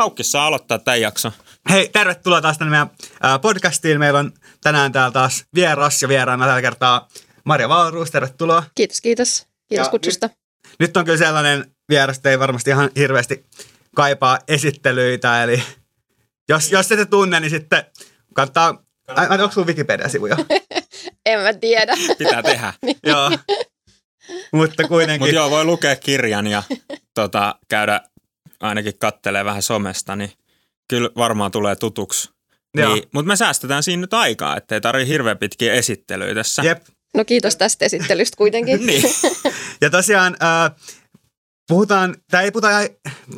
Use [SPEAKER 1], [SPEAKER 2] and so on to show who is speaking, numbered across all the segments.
[SPEAKER 1] Haukki saa aloittaa tämän jakson.
[SPEAKER 2] Hei, tervetuloa taas tänne meidän podcastiin. Meillä on tänään täällä taas vieras ja vieraana tällä kertaa Maria Valruus. Tervetuloa.
[SPEAKER 3] Kiitos, kiitos. Kiitos ja kutsusta.
[SPEAKER 2] Nyt, nyt on kyllä sellainen vieras, että ei varmasti ihan hirveästi kaipaa esittelyitä. Eli jos, jos ette tunne, niin sitten kannattaa... Ai, onko sinulla Wikipedia-sivuja?
[SPEAKER 3] en mä tiedä.
[SPEAKER 1] Pitää tehdä.
[SPEAKER 3] niin.
[SPEAKER 2] joo. Mutta kuitenkin.
[SPEAKER 1] Mutta joo, voi lukea kirjan ja tota, käydä ainakin kattelee vähän somesta, niin kyllä varmaan tulee tutuksi. Niin, mutta me säästetään siinä nyt aikaa, ettei tarvi hirveän pitkiä esittelyitä tässä.
[SPEAKER 2] Jep.
[SPEAKER 3] No kiitos tästä esittelystä kuitenkin.
[SPEAKER 1] niin.
[SPEAKER 2] Ja tosiaan äh, puhutaan, tai ei puhuta,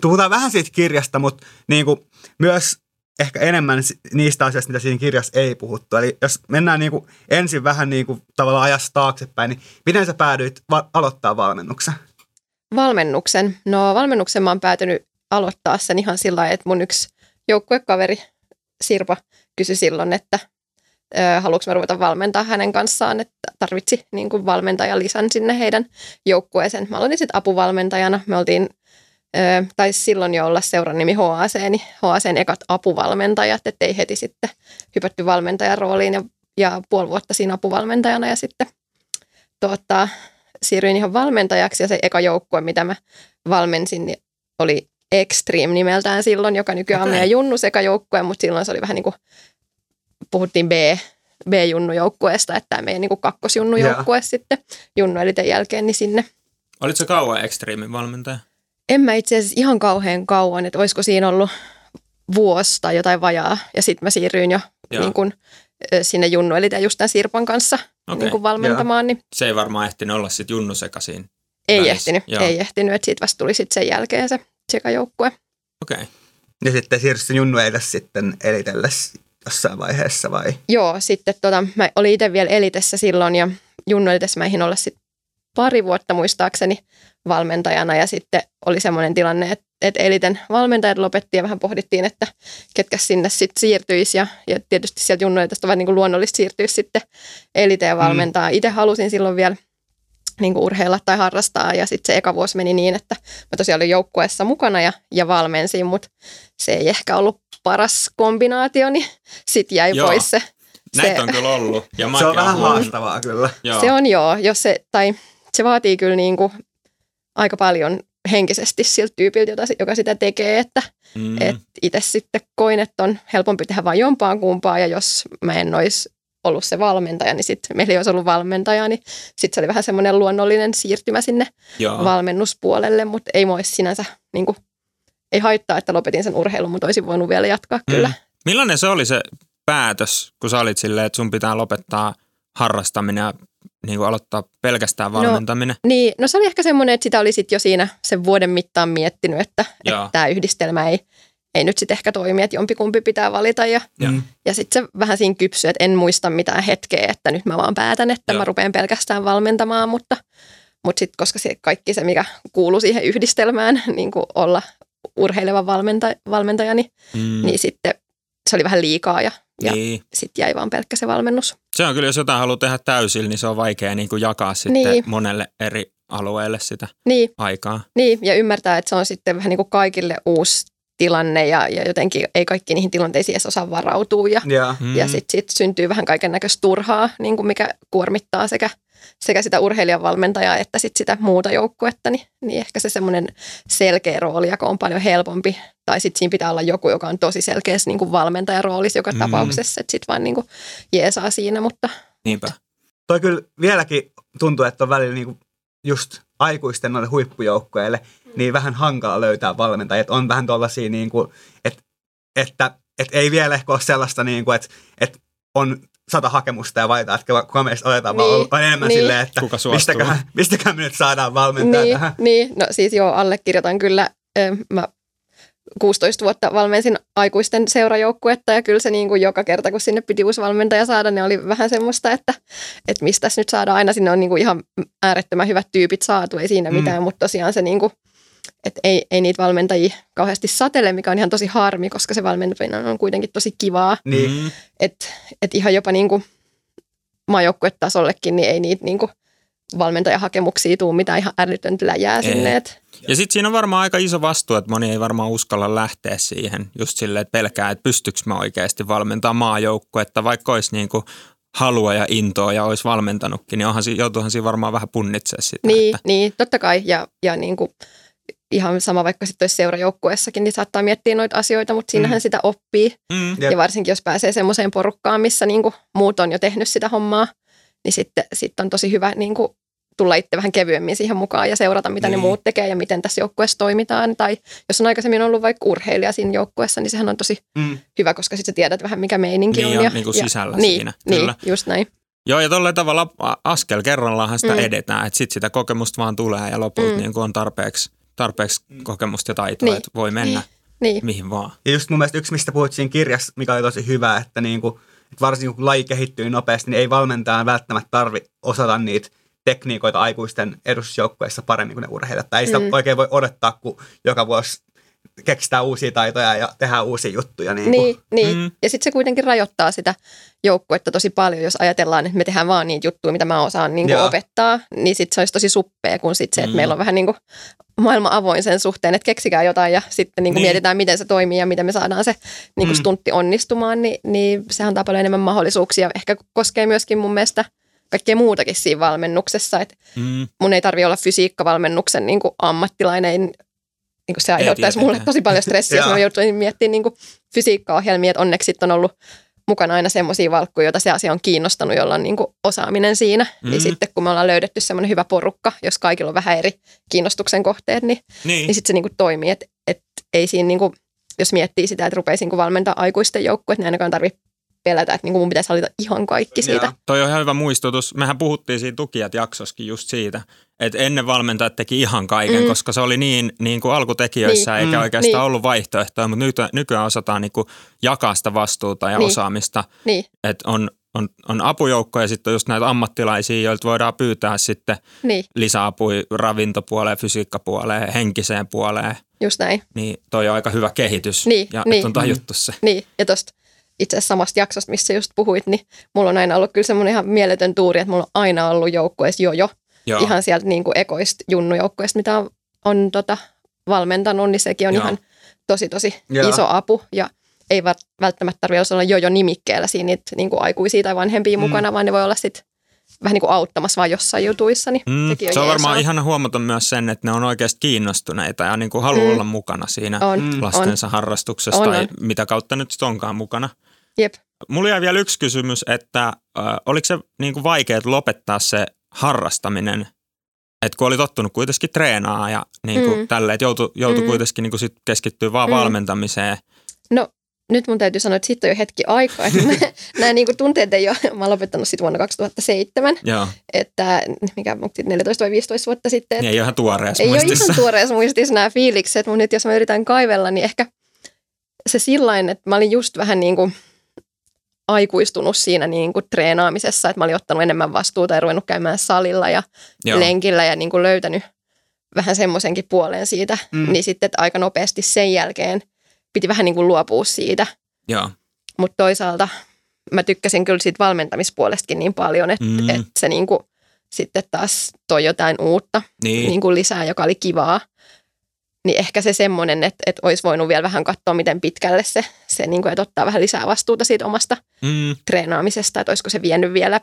[SPEAKER 2] puhutaan vähän siitä kirjasta, mutta niin kuin myös ehkä enemmän niistä asioista, mitä siinä kirjassa ei puhuttu. Eli jos mennään niin kuin ensin vähän niin kuin tavallaan ajassa taaksepäin, niin miten sä päädyit va- aloittaa valmennuksen?
[SPEAKER 3] Valmennuksen? No valmennuksen mä oon päätynyt aloittaa sen ihan sillä lailla, että mun yksi joukkuekaveri Sirpa kysyi silloin, että haluanko mä ruveta valmentaa hänen kanssaan, että tarvitsi niin kuin valmentajan lisän sinne heidän joukkueeseen. Mä aloitin sitten apuvalmentajana. Me oltiin, ö, taisi silloin jo olla seuran nimi HAC, niin HACn ekat apuvalmentajat, ettei heti sitten hypätty valmentajan rooliin ja, ja puoli vuotta siinä apuvalmentajana ja sitten tuota, siirryin ihan valmentajaksi ja se eka joukkue, mitä mä valmensin, niin oli Extreme nimeltään silloin, joka nykyään okay. on meidän Junnu sekä joukkue, mutta silloin se oli vähän niin kuin, puhuttiin B, B-junnujoukkueesta, että tämä meidän niin kakkosjunnujoukkue yeah. sitten Junnu eliten jälkeen, niin sinne.
[SPEAKER 1] Olitko se kauan Extremein valmentaja?
[SPEAKER 3] En mä itse asiassa ihan kauhean kauan, että olisiko siinä ollut vuosi tai jotain vajaa, ja sitten mä siirryin jo niin kuin, sinne Junnu eliten just tämän Sirpan kanssa okay. niin kuin valmentamaan. Niin...
[SPEAKER 1] Se ei varmaan ehtinyt olla sitten Junnu sekaisin.
[SPEAKER 3] Ei välissä. ehtinyt, Joo. ei ehtinyt, että siitä vasta tuli sitten sen jälkeen se sekajoukkue.
[SPEAKER 1] Okei. Okay.
[SPEAKER 2] Ja sitten siirryi Junnu sitten elitelles jossain vaiheessa vai?
[SPEAKER 3] Joo, sitten tota, mä olin itse vielä elitessä silloin ja Junnu elitessä mä olla sitten pari vuotta muistaakseni valmentajana ja sitten oli semmoinen tilanne, että, että eliten valmentajat lopetti ja vähän pohdittiin, että ketkä sinne sitten siirtyisi ja, ja tietysti sieltä Junnu elitessä vähän niin kuin luonnollista siirtyä sitten eliteen valmentaa. Mm. Itse halusin silloin vielä niin kuin urheilla tai harrastaa. Ja sitten se eka vuosi meni niin, että mä tosiaan olin joukkueessa mukana ja, ja valmensin, mutta se ei ehkä ollut paras kombinaatio, niin sitten jäi joo. pois se.
[SPEAKER 1] Näitä se, on kyllä ollut.
[SPEAKER 2] Ja se on vähän haastavaa kyllä.
[SPEAKER 3] Joo. Se on joo, jos se, tai se vaatii kyllä niin kuin aika paljon henkisesti siltä tyypiltä, jota, joka sitä tekee, että mm. et itse sitten koin, että on helpompi tehdä vain jompaan kumpaan, ja jos mä en olisi ollut se valmentaja, niin sitten meillä ei olisi ollut valmentaja, niin sitten se oli vähän semmoinen luonnollinen siirtymä sinne Joo. valmennuspuolelle, mutta ei mua sinänsä, niin kuin, ei haittaa, että lopetin sen urheilun, mutta olisin voinut vielä jatkaa mm. kyllä.
[SPEAKER 1] Millainen se oli se päätös, kun sä olit silleen, että sun pitää lopettaa harrastaminen ja niin kuin aloittaa pelkästään no, valmentaminen?
[SPEAKER 3] No, niin, no se oli ehkä semmoinen, että sitä oli sitten jo siinä sen vuoden mittaan miettinyt, että, että tämä yhdistelmä ei, ei nyt sitten ehkä toimi, että jompikumpi pitää valita. Ja, ja. ja sitten se vähän siinä kypsy, että en muista mitään hetkeä, että nyt mä vaan päätän, että ja. mä rupean pelkästään valmentamaan, mutta, mutta sitten koska se kaikki se, mikä kuuluu siihen yhdistelmään, niin kuin olla urheileva valmentaja, valmentaja niin, mm. niin sitten se oli vähän liikaa ja, ja niin. sitten jäi vaan pelkkä se valmennus.
[SPEAKER 1] Se on kyllä, jos jotain haluaa tehdä täysillä, niin se on vaikea niin kuin jakaa sitten niin. monelle eri alueelle sitä niin. aikaa.
[SPEAKER 3] Niin, ja ymmärtää, että se on sitten vähän niin kuin kaikille uusi tilanne ja, ja jotenkin ei kaikki niihin tilanteisiin edes osaa varautua ja, ja. Mm. ja sitten sit syntyy vähän kaiken näköistä turhaa, niin kuin mikä kuormittaa sekä, sekä sitä urheilijan valmentajaa että sit sitä muuta joukkuetta, niin, niin ehkä se semmoinen selkeä rooli, joka on paljon helpompi, tai sitten siinä pitää olla joku, joka on tosi selkeässä niin kuin valmentajan roolissa joka mm. tapauksessa, että sitten vaan niin kuin jeesaa siinä, mutta...
[SPEAKER 1] Niinpä.
[SPEAKER 2] Toi kyllä vieläkin tuntuu, että on välillä niin kuin just aikuisten noille huippujoukkueille niin vähän hankala löytää valmentajia. Että on vähän tuollaisia, niin kuin, että, että, että ei vielä ehkä ole sellaista, niin kuin, että, että on sata hakemusta ja valitaan, että kuka meistä otetaan, niin, vaan enemmän niin. silleen, että Kuka mistäkään, mistäkään me nyt saadaan valmentaa
[SPEAKER 3] niin,
[SPEAKER 2] tähän.
[SPEAKER 3] Niin, no siis joo, allekirjoitan kyllä. Mä 16 vuotta valmensin aikuisten seurajoukkuetta ja kyllä se niin kuin joka kerta, kun sinne piti uusi valmentaja saada, niin oli vähän semmoista, että, että mistä nyt saadaan. Aina sinne on niin kuin ihan äärettömän hyvät tyypit saatu, ei siinä mm. mitään, mutta tosiaan se niin kuin, että ei, ei niitä valmentajia kauheasti satele, mikä on ihan tosi harmi, koska se valmentaminen on kuitenkin tosi kivaa.
[SPEAKER 2] Niin. Mm.
[SPEAKER 3] Että et ihan jopa niin kuin maajoukkuetasollekin, niin ei niitä niin kuin valmentajahakemuksia tuu mitään ihan älytöntä läjää sinne. Et.
[SPEAKER 1] Ja sitten siinä on varmaan aika iso vastuu, että moni ei varmaan uskalla lähteä siihen just silleen, että pelkää, että pystyykö mä oikeasti valmentaa maajoukkuetta, vaikka olisi niin kuin halua ja intoa ja olisi valmentanutkin, niin onhan, joutuuhan siinä varmaan vähän punnitsemaan sitä.
[SPEAKER 3] Niin,
[SPEAKER 1] että.
[SPEAKER 3] niin totta kai. Ja, ja niin kuin, ihan sama vaikka sitten olisi seurajoukkueessakin, niin saattaa miettiä noita asioita, mutta siinähän mm. sitä oppii. Mm. Ja varsinkin jos pääsee semmoiseen porukkaan, missä niin kuin muut on jo tehnyt sitä hommaa, niin sitten sit on tosi hyvä niin kuin tulla itse vähän kevyemmin siihen mukaan ja seurata, mitä niin. ne muut tekee ja miten tässä joukkueessa toimitaan. Tai jos on aikaisemmin ollut vaikka urheilija siinä joukkueessa, niin sehän on tosi mm. hyvä, koska sitten tiedät vähän, mikä meininki
[SPEAKER 1] niin,
[SPEAKER 3] on.
[SPEAKER 1] Ja, niin kuin ja, sisällä niin, siinä.
[SPEAKER 3] Niin, kyllä. just näin.
[SPEAKER 1] Joo, ja tuolla tavalla askel kerrallaanhan sitä mm. edetään, että sitten sitä kokemusta vaan tulee ja lopulta mm. niin on tarpeeksi, tarpeeksi kokemusta ja taitoa, niin. että voi mennä niin. niin. mihin vaan.
[SPEAKER 2] Ja just mun mielestä yksi, mistä puhut siinä kirjassa, mikä oli tosi hyvä, että, niin kuin, että varsinkin kun laji kehittyy nopeasti, niin ei valmentajan välttämättä tarvi osata niitä tekniikoita aikuisten edustusjoukkueissa paremmin kuin ne urheilijat. Tai ei sitä mm. oikein voi odottaa, kun joka vuosi keksitään uusia taitoja ja tehdään uusia juttuja. Niin,
[SPEAKER 3] niin, niin. Mm. ja sitten se kuitenkin rajoittaa sitä joukkuetta tosi paljon, jos ajatellaan, että me tehdään vaan niitä juttuja, mitä mä osaan niin kuin opettaa, niin sitten se olisi tosi suppea kuin sit se, että mm. meillä on vähän niin kuin maailma avoin sen suhteen, että keksikää jotain ja sitten niin kuin niin. mietitään, miten se toimii ja miten me saadaan se niin kuin mm. stuntti onnistumaan, niin, niin se antaa paljon enemmän mahdollisuuksia. Ehkä koskee myöskin mun mielestä – kaikkea muutakin siinä valmennuksessa. Et mm. Mun ei tarvi olla fysiikkavalmennuksen niin kuin ammattilainen. Niin kuin se aiheuttaisi mulle tosi paljon stressiä, jos mä joutuisin miettimään niin kuin fysiikkaohjelmia. Että onneksi on ollut mukana aina semmoisia valkkuja, joita se asia on kiinnostanut, jolla on niin kuin osaaminen siinä. Mm. Niin sitten kun me ollaan löydetty semmoinen hyvä porukka, jos kaikilla on vähän eri kiinnostuksen kohteet, niin, niin. niin sitten se niin kuin toimii. Että et ei siinä, niin kuin, jos miettii sitä, että rupeaisin valmentaa aikuisten joukkueet, niin ainakaan tarvitse pelätä, että niin kuin mun pitäisi valita ihan kaikki siitä. Ja,
[SPEAKER 1] toi on ihan hyvä muistutus. Mehän puhuttiin siinä tukijat jaksoskin just siitä, että ennen valmentajat teki ihan kaiken, mm. koska se oli niin, niin kuin alkutekijöissä niin. eikä mm. oikeastaan niin. ollut vaihtoehtoja, mutta nyt, nykyään osataan niin kuin jakaa sitä vastuuta ja niin. osaamista. Niin. Että on, on, on apujoukkoja ja sitten on just näitä ammattilaisia, joilta voidaan pyytää sitten niin. lisäapui ravintopuoleen, fysiikkapuoleen, henkiseen puoleen.
[SPEAKER 3] Just näin.
[SPEAKER 1] Niin toi on aika hyvä kehitys niin, ja niin. on tajuttu se.
[SPEAKER 3] Niin, ja tosta itse asiassa samasta jaksosta, missä just puhuit, niin mulla on aina ollut kyllä semmoinen ihan mieletön tuuri, että mulla on aina ollut joukkueessa jojo. Joo. Ihan sieltä niin kuin ekoista junnujoukkueesta, mitä on, on tota, valmentanut, niin sekin on Joo. ihan tosi tosi Joo. iso apu. Ja ei välttämättä tarvitse olla jojo nimikkeellä siinä niitä niin kuin aikuisia tai vanhempia mm. mukana, vaan ne voi olla sitten vähän niin kuin auttamassa vaan jossain jutuissa. Niin mm, on
[SPEAKER 1] se on varmaan ihan huomata myös sen, että ne on oikeasti kiinnostuneita ja niin kuin haluaa mm. olla mukana siinä on, lastensa on. harrastuksessa on, tai on. mitä kautta nyt sitten onkaan mukana.
[SPEAKER 3] Jep.
[SPEAKER 1] Mulla jäi vielä yksi kysymys, että äh, oliko se niin kuin vaikea lopettaa se harrastaminen, että kun oli tottunut kuitenkin treenaa ja niin kuin mm. tälleen, että joutui, joutui mm. kuitenkin niin kuin sit keskittyä vaan mm. valmentamiseen.
[SPEAKER 3] No nyt mun täytyy sanoa, että siitä on jo hetki aikaa. Että nämä niin tunteet ei ole, mä oon lopettanut sitten vuonna 2007. Joo. Että mikä 14 vai 15 vuotta sitten. Että
[SPEAKER 1] ei ole ihan tuoreessa
[SPEAKER 3] ei
[SPEAKER 1] muistissa.
[SPEAKER 3] Ei ole ihan tuoreessa muistissa nämä fiilikset, mutta nyt jos mä yritän kaivella, niin ehkä se sillain, että mä olin just vähän niin kuin aikuistunut siinä niin kuin treenaamisessa, että mä olin ottanut enemmän vastuuta ja ruvennut käymään salilla ja Joo. lenkillä ja niin kuin löytänyt vähän semmoisenkin puoleen siitä, mm. niin sitten että aika nopeasti sen jälkeen piti vähän niin kuin luopua siitä. Mutta toisaalta mä tykkäsin kyllä siitä valmentamispuolestakin niin paljon, että, mm. että se niin kuin sitten taas toi jotain uutta niin. Niin kuin lisää, joka oli kivaa. Niin ehkä se semmoinen, että, että olisi voinut vielä vähän katsoa, miten pitkälle se, se niin kuin, että ottaa vähän lisää vastuuta siitä omasta mm. treenaamisesta, että olisiko se vienyt vielä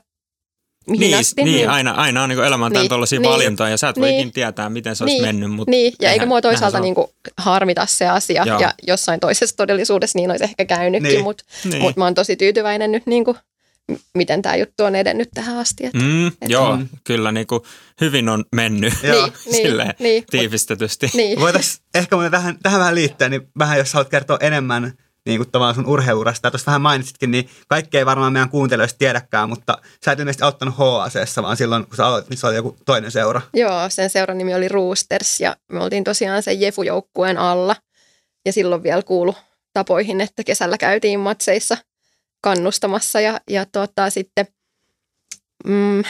[SPEAKER 3] mihin
[SPEAKER 1] niin,
[SPEAKER 3] asti.
[SPEAKER 1] Niin, niin, aina, aina on niin elämä niin, tuollaisia niin, valintoja ja sä et niin, voikin tietää, miten se niin, olisi mennyt. Mutta
[SPEAKER 3] niin, ja eikä mua toisaalta niin kuin harmita se asia Joo. ja jossain toisessa todellisuudessa niin olisi ehkä käynytkin, niin, mutta niin. mut mä oon tosi tyytyväinen nyt niin kuin miten tämä juttu on edennyt tähän asti. Että,
[SPEAKER 1] mm, että joo, mm. kyllä niin kuin hyvin on mennyt niin, silleen niin, tiivistetysti.
[SPEAKER 2] Niin. Voitaisiin ehkä tähän, tähän vähän liittää, niin vähän jos haluat kertoa enemmän niin kuin tavallaan sun urheilurasta. Tuossa vähän mainitsitkin, niin kaikki ei varmaan meidän kuuntelijoista tiedäkään, mutta sä et ilmeisesti auttanut HACssa, vaan silloin kun sä aloitit, niin se oli joku toinen seura.
[SPEAKER 3] Joo, sen seuran nimi oli Roosters ja me oltiin tosiaan sen Jefu-joukkueen alla. Ja silloin vielä kuulu tapoihin, että kesällä käytiin matseissa kannustamassa ja, ja tota, sitten mm,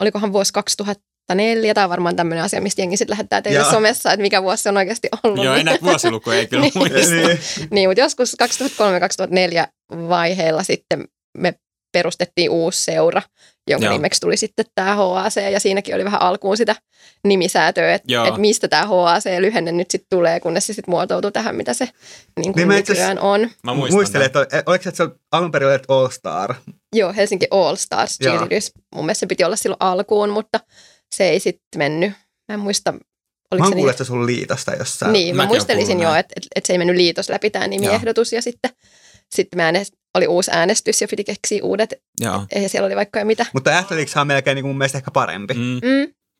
[SPEAKER 3] olikohan vuosi 2000 2004. Tämä on varmaan tämmöinen asia, mistä jengi sitten lähettää teille Joo. somessa, että mikä vuosi se on oikeasti ollut.
[SPEAKER 1] Joo, ei näitä vuosilukuja ei kyllä muista.
[SPEAKER 3] niin, niin mutta joskus 2003-2004 vaiheella sitten me perustettiin uusi seura, jonka
[SPEAKER 1] Joo.
[SPEAKER 3] nimeksi tuli sitten tämä HAC, ja siinäkin oli vähän alkuun sitä nimisäätöä, että et mistä tämä HAC-lyhenne nyt sitten tulee, kunnes se sitten muotoutui tähän, mitä se niin
[SPEAKER 2] Niin
[SPEAKER 3] kuin
[SPEAKER 2] mä itse
[SPEAKER 3] nykyään on.
[SPEAKER 1] Mä muistan
[SPEAKER 2] Muistelen, että ol- oliko se, että se oli alun perin oli, että All Star.
[SPEAKER 3] Joo, Helsinki All Stars
[SPEAKER 2] Joo.
[SPEAKER 3] Cheerleaders. Mun mielestä se piti olla silloin alkuun, mutta se ei sitten mennyt. Mä en muista,
[SPEAKER 2] Mä
[SPEAKER 3] oliko
[SPEAKER 2] oon
[SPEAKER 3] se
[SPEAKER 2] kuullut,
[SPEAKER 3] niin.
[SPEAKER 2] että se sun liitosta jossain.
[SPEAKER 3] Niin, mä
[SPEAKER 1] oon
[SPEAKER 3] muistelisin jo, että, että, että se ei mennyt liitos läpi tämä nimiehdotus ja sitten, sitten mä äänest, oli uusi äänestys ja piti keksiä uudet
[SPEAKER 1] Joo.
[SPEAKER 3] ja siellä oli vaikka jo mitä.
[SPEAKER 2] Mutta Athletic's on melkein niin kuin mun mielestä ehkä parempi.
[SPEAKER 1] Mm.
[SPEAKER 3] Mm,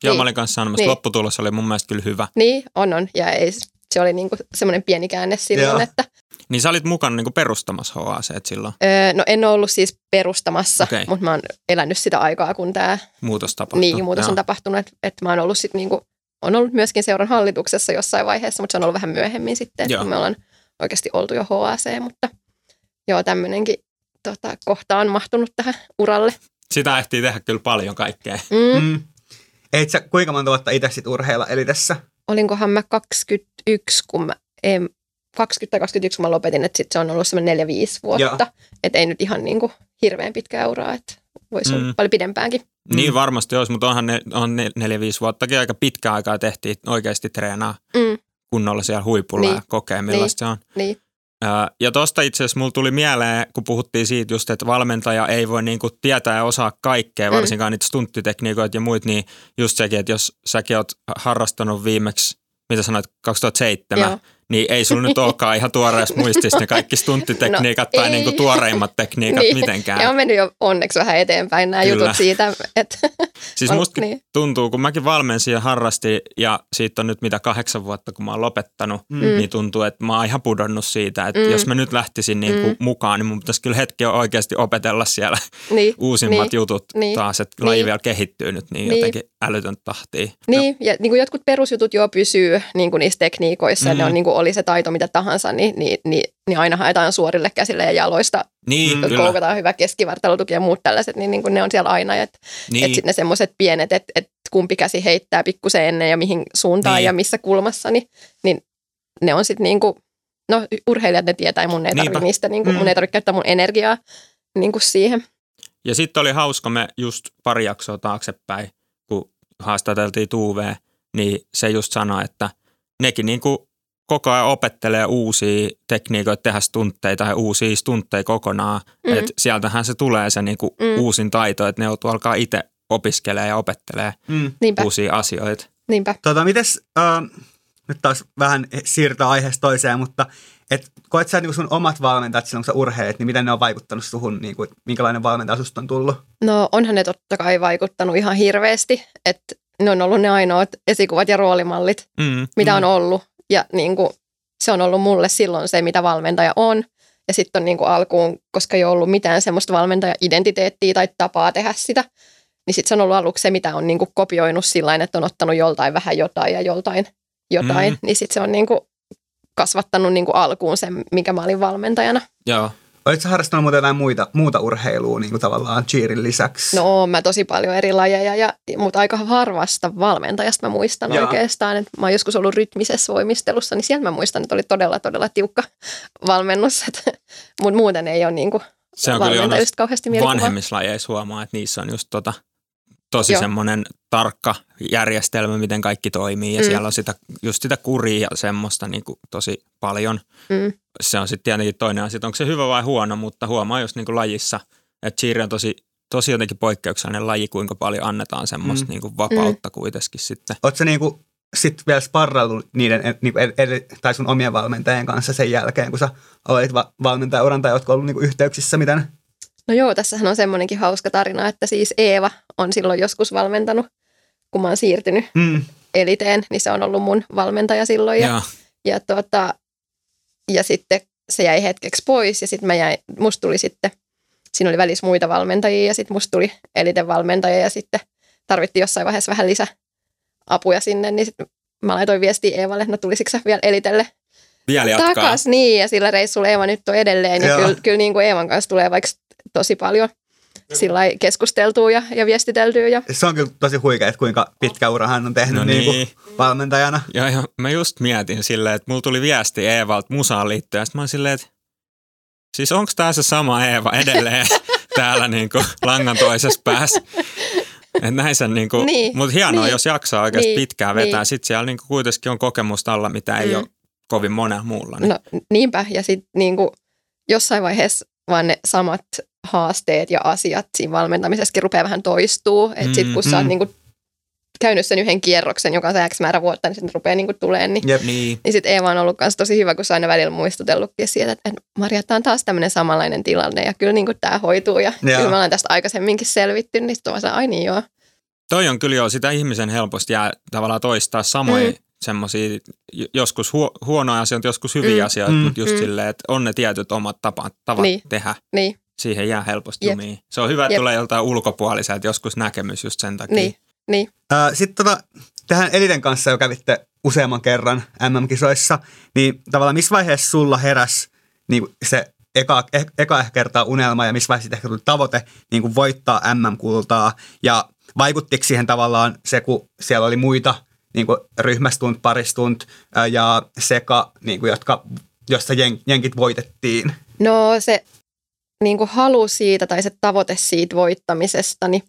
[SPEAKER 1] Joo,
[SPEAKER 3] Niin.
[SPEAKER 1] mä olin kanssa sanomassa,
[SPEAKER 3] Niin.
[SPEAKER 1] lopputulos oli mun mielestä kyllä hyvä.
[SPEAKER 3] niin, on on. Ja ei, se oli niinku semmoinen pieni käänne silloin,
[SPEAKER 2] Joo.
[SPEAKER 3] että
[SPEAKER 1] Niin sä olit mukana niin perustamassa HAC silloin.
[SPEAKER 3] öö, no en ole ollut siis perustamassa,
[SPEAKER 1] Okei.
[SPEAKER 3] mutta mä oon elänyt sitä aikaa, kun tämä
[SPEAKER 1] Muutos tapahtui.
[SPEAKER 3] niin, muutos
[SPEAKER 1] Joo.
[SPEAKER 3] on tapahtunut. Että et mä oon ollut sitten niinku, on ollut myöskin seuran hallituksessa jossain vaiheessa, mutta se on ollut vähän myöhemmin sitten,
[SPEAKER 1] Joo.
[SPEAKER 3] kun me ollaan oikeasti oltu jo HAC, mutta joo, tämmöinenkin tota, kohta on mahtunut tähän uralle.
[SPEAKER 1] Sitä ehtii tehdä kyllä paljon kaikkea.
[SPEAKER 3] Mm.
[SPEAKER 2] Mm. Eit sä kuinka monta vuotta itse sit urheilla elitessä?
[SPEAKER 3] Olinkohan mä 21, kun mä, en, 20 tai 21, kun mä lopetin, että sit se on ollut semmoinen 4-5 vuotta. Että ei nyt ihan niinku hirveän pitkä uraa, että voisi olla
[SPEAKER 1] Mm.
[SPEAKER 3] paljon pidempäänkin.
[SPEAKER 1] Niin varmasti olisi, mutta onhan ne, on ne, neljä-viisi vuottakin aika pitkä aikaa tehtiin oikeasti treenaa
[SPEAKER 3] Mm,
[SPEAKER 1] kunnolla siellä huipulla
[SPEAKER 3] Niin.
[SPEAKER 1] ja kokea millaista se on.
[SPEAKER 3] niin,
[SPEAKER 1] Ja tosta itse asiassa mulla tuli mieleen, kun puhuttiin siitä just, että valmentaja ei voi niinku tietää ja osaa kaikkea,
[SPEAKER 3] Mm.
[SPEAKER 1] varsinkaan niitä stunttitekniikoita ja muit, niin just sekin, että jos säkin oot harrastanut viimeksi, mitä sanoit, 2007,
[SPEAKER 3] Joo.
[SPEAKER 1] Niin ei sulla nyt olekaan ihan tuoreessa muistissa ne kaikki stunttitekniikat
[SPEAKER 3] No,
[SPEAKER 1] tai
[SPEAKER 3] ei.
[SPEAKER 1] niinku tuoreimmat tekniikat
[SPEAKER 3] Niin.
[SPEAKER 1] mitenkään.
[SPEAKER 3] Ja on mennyt jo onneksi vähän eteenpäin nämä
[SPEAKER 1] Kyllä.
[SPEAKER 3] jutut siitä, että
[SPEAKER 1] Siis
[SPEAKER 3] on-
[SPEAKER 1] musta
[SPEAKER 3] niin.
[SPEAKER 1] tuntuu, kun mäkin valmensin ja harrastin ja siitä on nyt mitä kahdeksan vuotta, kun mä oon lopettanut,
[SPEAKER 2] Mm.
[SPEAKER 1] mm. niin tuntuu, että mä oon ihan pudonnut siitä, että
[SPEAKER 3] Mm.
[SPEAKER 1] mm. jos mä nyt lähtisin niin kuin
[SPEAKER 3] Mm.
[SPEAKER 1] mukaan, niin mun pitäisi kyllä hetki oikeasti opetella siellä
[SPEAKER 3] niin,
[SPEAKER 1] uusimmat
[SPEAKER 3] niin,
[SPEAKER 1] jutut
[SPEAKER 3] niin,
[SPEAKER 1] taas, että laji
[SPEAKER 3] niin.
[SPEAKER 1] vielä kehittyy nyt niin,
[SPEAKER 3] Niin.
[SPEAKER 1] jotenkin älytön tahtiin.
[SPEAKER 3] Niin, ja niin kuin jotkut perusjutut jo pysyy niin kuin niissä tekniikoissa, mm.
[SPEAKER 1] Mm.
[SPEAKER 3] ne on niin kuin oli se taito mitä tahansa, niin, niin, niin, niin aina haetaan suorille käsille ja jaloista,
[SPEAKER 1] Niin, kyllä.
[SPEAKER 3] koukataan hyvä keskivartalotuki ja muut tällaiset, niin, niin kuin ne on siellä aina. Et, niin. et sitten ne semmoiset pienet, että et kumpi käsi heittää pikkusen ennen ja mihin suuntaan
[SPEAKER 1] Niin.
[SPEAKER 3] ja missä kulmassa, niin, niin ne on sitten niin kuin, no urheilijat ne tietää ja mun ei tarvitse niistä, niin kuin,
[SPEAKER 2] Mm.
[SPEAKER 3] mun ei tarvitse käyttää mun energiaa niin kuin siihen.
[SPEAKER 1] ja sitten oli hauska, me just pari jaksoa taaksepäin, kun haastateltiin Tuuveen, niin se just sanoi, että nekin niin kuin koko ajan opettelee uusia tekniikoita, tehdä stuntteja tai uusia stuntteja kokonaan.
[SPEAKER 3] Mm.
[SPEAKER 1] Et sieltähän se tulee se niin kuin
[SPEAKER 3] Mm.
[SPEAKER 1] uusin taito, että ne joutuu alkaa itse opiskelemaan ja opettelee
[SPEAKER 2] Mm.
[SPEAKER 3] Niinpä,
[SPEAKER 1] uusia asioita.
[SPEAKER 3] niinpä.
[SPEAKER 2] Tota, mites, äh, nyt taas vähän siirtää aiheesta toiseen, mutta et, koet sä niin sun omat valmentajat silloin, kun sä urheilet, niin miten ne on vaikuttanut suhun, niin kuin, minkälainen valmentaja susta on tullut?
[SPEAKER 3] No onhan ne totta kai vaikuttanut ihan hirveästi, että ne on ollut ne ainoat esikuvat ja roolimallit,
[SPEAKER 1] Mm.
[SPEAKER 3] mitä
[SPEAKER 2] Mm.
[SPEAKER 3] on ollut. Ja niin kuin, se on ollut mulle silloin se, mitä valmentaja on. Ja sitten on niin kuin alkuun, koska ei ole ollut mitään semmoista valmentaja-identiteettiä tai tapaa tehdä sitä, niin sitten se on ollut aluksi se, mitä on niin kuin kopioinut sillä että on ottanut joltain vähän jotain ja joltain jotain.
[SPEAKER 1] Mm.
[SPEAKER 3] Niin sitten se on niin kuin kasvattanut niin kuin alkuun sen, mikä mä olin valmentajana.
[SPEAKER 1] Joo.
[SPEAKER 2] Oletko sä harrastanut muuten jotain muita, muuta urheilua niin kuin tavallaan cheerin lisäksi?
[SPEAKER 3] No oon mä tosi paljon eri lajeja, ja, mutta aika harvasta valmentajasta mä muistan
[SPEAKER 2] Joo.
[SPEAKER 3] oikeastaan. Että mä oon joskus ollut rytmisessä voimistelussa, niin sieltä mä muistan, että oli todella, todella tiukka valmennus. Mutta muuten ei ole niinku
[SPEAKER 1] Se on kyllä
[SPEAKER 3] kauheasti
[SPEAKER 1] vanhemmissa lajeissa huomaa, että niissä on just tota, tosi
[SPEAKER 3] Joo.
[SPEAKER 1] semmoinen tarkka järjestelmä, miten kaikki toimii. Ja
[SPEAKER 3] Mm.
[SPEAKER 1] mm. siellä on sitä, just sitä kuria ja semmoista niin kuin tosi paljon.
[SPEAKER 3] Mm.
[SPEAKER 1] Se on sitten tietenkin toinen asia, että onko se hyvä vai huono, mutta huomaa just niin kuin lajissa, että cheer on tosi, tosi jotenkin poikkeuksellinen laji, kuinka paljon annetaan semmoista
[SPEAKER 2] Mm.
[SPEAKER 1] niin kuin vapautta mm. kuitenkin sitten.
[SPEAKER 2] Oletko sä niinku sit vielä sparraillut niiden, niinku, ed, ed, tai sun omien valmentajien kanssa sen jälkeen, kun sä aloit va- valmentajauran, tai ootko ollut niinku yhteyksissä, miten?
[SPEAKER 3] No joo, tässähän on semmoinenkin hauska tarina, että siis Eeva on silloin joskus valmentanut, kun mä oon siirtynyt
[SPEAKER 2] Mm.
[SPEAKER 3] eliteen, niin se on ollut mun valmentaja silloin. Ja,
[SPEAKER 1] Joo.
[SPEAKER 3] ja, tota, ja sitten se jäi hetkeksi pois ja sitten mä jäin, musta tuli sitten, siinä oli välissä muita valmentajia ja sitten musta tuli eliten valmentaja ja sitten tarvittiin jossain vaiheessa vähän lisäapuja sinne, niin sitten mä laitoin viestiä Eevalle, että no tulisitko sä vielä elitelle
[SPEAKER 1] Vielä jatkaa.
[SPEAKER 3] takas, niin ja sillä reissulla Eeva nyt on edelleen ja kyllä, kyllä niin kuin Eevan kanssa tulee vaikka tosi paljon sillä lailla keskusteltua ja, ja viestiteltyä ja
[SPEAKER 2] Se on kyllä tosi huikea, että kuinka pitkä ura hän on tehnyt
[SPEAKER 1] No
[SPEAKER 2] niinku
[SPEAKER 1] niin.
[SPEAKER 2] valmentajana.
[SPEAKER 1] Ja, ja mä just mietin silleen, että mulla tuli viesti Eevalta musaan liittyen, ja sitten mä olin silleen, että siis onko tämä se sama Eeva edelleen? täällä niin kuin langan toisessa päässä. Et näin sen niinku,
[SPEAKER 3] Niin,
[SPEAKER 1] mutta hienoa,
[SPEAKER 3] niin,
[SPEAKER 1] jos jaksaa oikeasti
[SPEAKER 3] niin,
[SPEAKER 1] pitkään vetää.
[SPEAKER 3] niin.
[SPEAKER 1] Sitten siellä niinku kuitenkin on kokemusta alla, mitä ei
[SPEAKER 3] Mm.
[SPEAKER 1] ole kovin monella muulla. Niin.
[SPEAKER 3] No niinpä, ja sitten niinku, jossain vaiheessa vaan ne samat haasteet ja asiat siinä valmentamisessakin rupeaa vähän toistuu. Että sitten kun sä oot
[SPEAKER 2] Mm.
[SPEAKER 3] niinku käynyt sen yhden kierroksen, joka on se X määrä vuotta, niin sitten rupeaa niinku tulemaan. Niin,
[SPEAKER 2] Jep.
[SPEAKER 1] Niin.
[SPEAKER 3] niin sitten Eeva on ollut myös tosi hyvä, kun sä aina välillä muistutellutkin siitä, että että Maria, tämä on taas tämmöinen samanlainen tilanne ja kyllä niinku tämä hoituu ja
[SPEAKER 2] Joo.
[SPEAKER 3] kyllä me ollaan tästä aikaisemminkin selvitty, niin sitten vaan ai niin joo.
[SPEAKER 1] Toi on kyllä jo sitä ihmisen helposti jää tavallaan toistaa samoja
[SPEAKER 3] Mm.
[SPEAKER 1] mm. semmoisia, joskus huo, huonoja asioita, joskus hyviä
[SPEAKER 3] Mm.
[SPEAKER 1] asioita,
[SPEAKER 2] Mm.
[SPEAKER 1] mutta just
[SPEAKER 3] Mm.
[SPEAKER 1] silleen, että on ne tietyt omat tapat, tavat
[SPEAKER 3] Niin.
[SPEAKER 1] tehdä.
[SPEAKER 3] Niin,
[SPEAKER 1] Siihen jää helposti
[SPEAKER 3] Jep.
[SPEAKER 1] jumiin. Se on hyvä, että
[SPEAKER 3] Jep.
[SPEAKER 1] tulee joltain ulkopuoliselta joskus näkemys just sen takia.
[SPEAKER 3] niin, niin.
[SPEAKER 2] Sitten tota, tähän Eliten kanssa jo kävitte useamman kerran MM-kisoissa, niin tavallaan missä vaiheessa sulla heräs niin se eka, eh, eka kertaa unelma ja missä vaiheessa ehkä tuli tavoite niin kuin voittaa MM-kultaa ja vaikuttiko siihen tavallaan se, kun siellä oli muita niin kuin ryhmästunt, paristunt ja seka, niin kuin, jotka, jossa jen, jenkit voitettiin.
[SPEAKER 3] No se niin kuin halu siitä tai se tavoite siitä voittamisesta, niin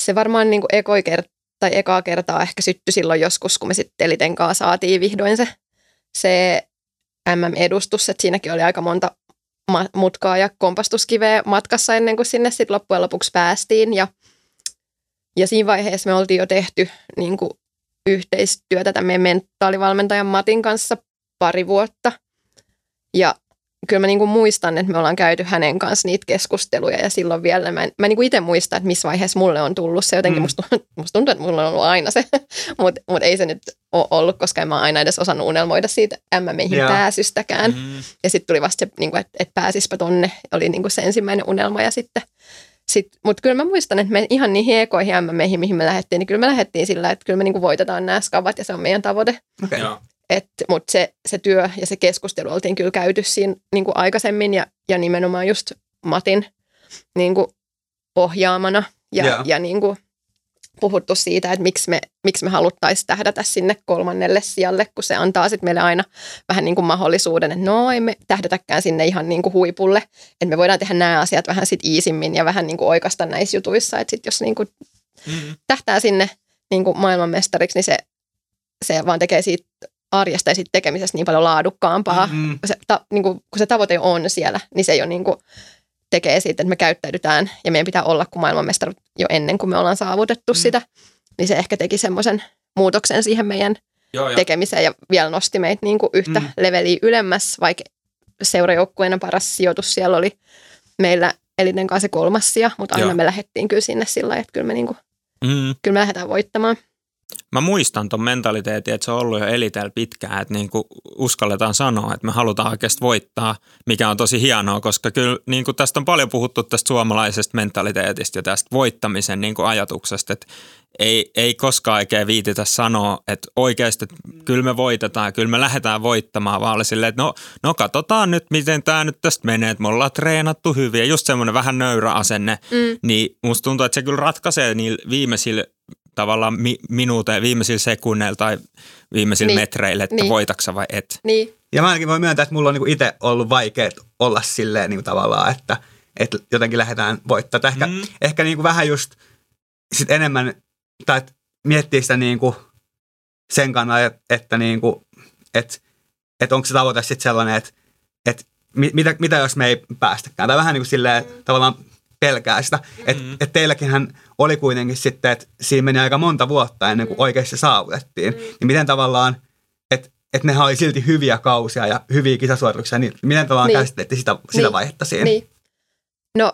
[SPEAKER 3] se varmaan niin kuin ekoi kert- tai ekaa kertaa ehkä syttyi silloin joskus, kun me sitten Eliten kanssa saatiin vihdoin se, se MM-edustus, että siinäkin oli aika monta mutkaa ja kompastuskiveä matkassa ennen kuin sinne sitten loppujen lopuksi päästiin. Ja, ja siinä vaiheessa me oltiin jo tehty niin kuin yhteistyötä tämän meidän mentaalivalmentajan Matin kanssa pari vuotta. Ja kyllä mä niinku muistan, että me ollaan käyty hänen kanssa niitä keskusteluja ja silloin vielä mä, en, mä niinku itse muistan, että missä vaiheessa mulle on tullut se. Jotenkin
[SPEAKER 2] Mm.
[SPEAKER 3] musta, musta tuntuu, että mulla on ollut aina se, mutta mut ei se nyt ole ollut, koska en mä aina edes osannut unelmoida siitä MMihin
[SPEAKER 2] Joo.
[SPEAKER 3] pääsystäkään. Mm. Ja sitten tuli vasta se, niinku, että et pääsispä tonne, oli niinku se ensimmäinen unelma ja sitten sit, mutta kyllä mä muistan, että me ihan niihin ekoihin MMihin, mihin me lähdettiin, niin kyllä me lähdettiin sillä, että kyllä me niinku voitetaan nämä skavat ja se on meidän tavoite.
[SPEAKER 2] Okay.
[SPEAKER 3] Mutta se, se työ ja se keskustelu oltiin kyllä käyty siinä niin kuin aikaisemmin ja, ja nimenomaan just Matin niin kuin ohjaamana ja,
[SPEAKER 2] Joo.
[SPEAKER 3] ja niin kuin puhuttu siitä, että miksi me, miksi me haluttaisiin tähdätä sinne kolmannelle sijalle, kun se antaa sitten meille aina vähän niin kuin mahdollisuuden, että no ei me tähdätäkään sinne ihan niin kuin huipulle, että me voidaan tehdä nämä asiat vähän sitten iisimmin ja vähän niin kuin oikasta näissä jutuissa, että sitten jos niin kuin
[SPEAKER 1] Mm.
[SPEAKER 3] tähtää sinne niin kuin maailmanmestariksi, niin se, se vaan tekee siitä arjesta ja siitä tekemisestä niin paljon laadukkaampaa. Mm.
[SPEAKER 2] Mm,
[SPEAKER 3] Se, ta, niin kuin, kun se tavoite on siellä, niin se jo niin kuin tekee siitä, että me käyttäydytään ja meidän pitää olla kuin maailmanmestarit jo ennen kuin me ollaan saavutettu
[SPEAKER 1] Mm.
[SPEAKER 3] sitä. Niin se ehkä teki semmoisen muutoksen siihen meidän
[SPEAKER 1] Joo, ja
[SPEAKER 3] tekemiseen ja vielä nosti meitä niin kuin yhtä
[SPEAKER 2] Mm.
[SPEAKER 3] leveliä ylemmäs, vaikka seurajoukkueena paras sijoitus siellä oli meillä Eliten kanssa se kolmas sija, mutta aina
[SPEAKER 1] Joo.
[SPEAKER 3] me lähdettiin kyllä sinne sillä lailla, että kyllä me, niin kuin,
[SPEAKER 1] mm.
[SPEAKER 3] kyllä me lähdetään voittamaan.
[SPEAKER 1] Mä muistan ton mentaliteetin, että se on ollut jo elitel pitkään, että niinku uskalletaan sanoa, että me halutaan oikeasti voittaa, mikä on tosi hienoa, koska kyllä niinku tästä on paljon puhuttu tästä suomalaisesta mentaliteetista ja tästä voittamisen niinku ajatuksesta, että ei, ei koskaan oikein viititä sanoa, että oikeasti, että kyllä me voitetaan, kyllä me lähdetään voittamaan, vaan oli silleen, että no, no katsotaan nyt, miten tämä nyt tästä menee, että me ollaan treenattu hyvin ja just semmoinen vähän nöyrä asenne,
[SPEAKER 3] Mm.
[SPEAKER 1] niin musta tuntuu, että se kyllä ratkaisee niillä viimeisillä tavallaan mi- minuuteilla, viimeisillä sekunneilla tai viimeisillä niin. Metreillä, että niin. Voitaksa vai et.
[SPEAKER 3] Niin,
[SPEAKER 2] Ja mä ainakin voin myöntää, että mulla on niinku itse ollut vaikea olla silleen niinku tavallaan, että, että jotenkin lähdetään voittaa. Tai Ehkä,
[SPEAKER 1] Mm.
[SPEAKER 2] mm. ehkä niinku vähän just sit enemmän, tai että miettii sitä niinku sen kannalta, että, että, niinku, että, että onko se tavoite sitten sellainen, että, että mi- mitä, mitä jos me ei päästäkään. Tai vähän niin kuin silleen tavallaan pelkää sitä. Että
[SPEAKER 1] Mm.
[SPEAKER 2] et teilläkinhän oli kuitenkin sitten, että siinä meni aika monta vuotta ennen kuin oikeasti se saavutettiin. Niin miten tavallaan, että että nehän oli silti hyviä kausia ja hyviä kisasuorituksia, niin miten tavallaan niin.
[SPEAKER 3] Niin.
[SPEAKER 2] käsittelitte sitä, sitä
[SPEAKER 3] Niin.
[SPEAKER 2] vaihetta siinä?
[SPEAKER 3] niin. No,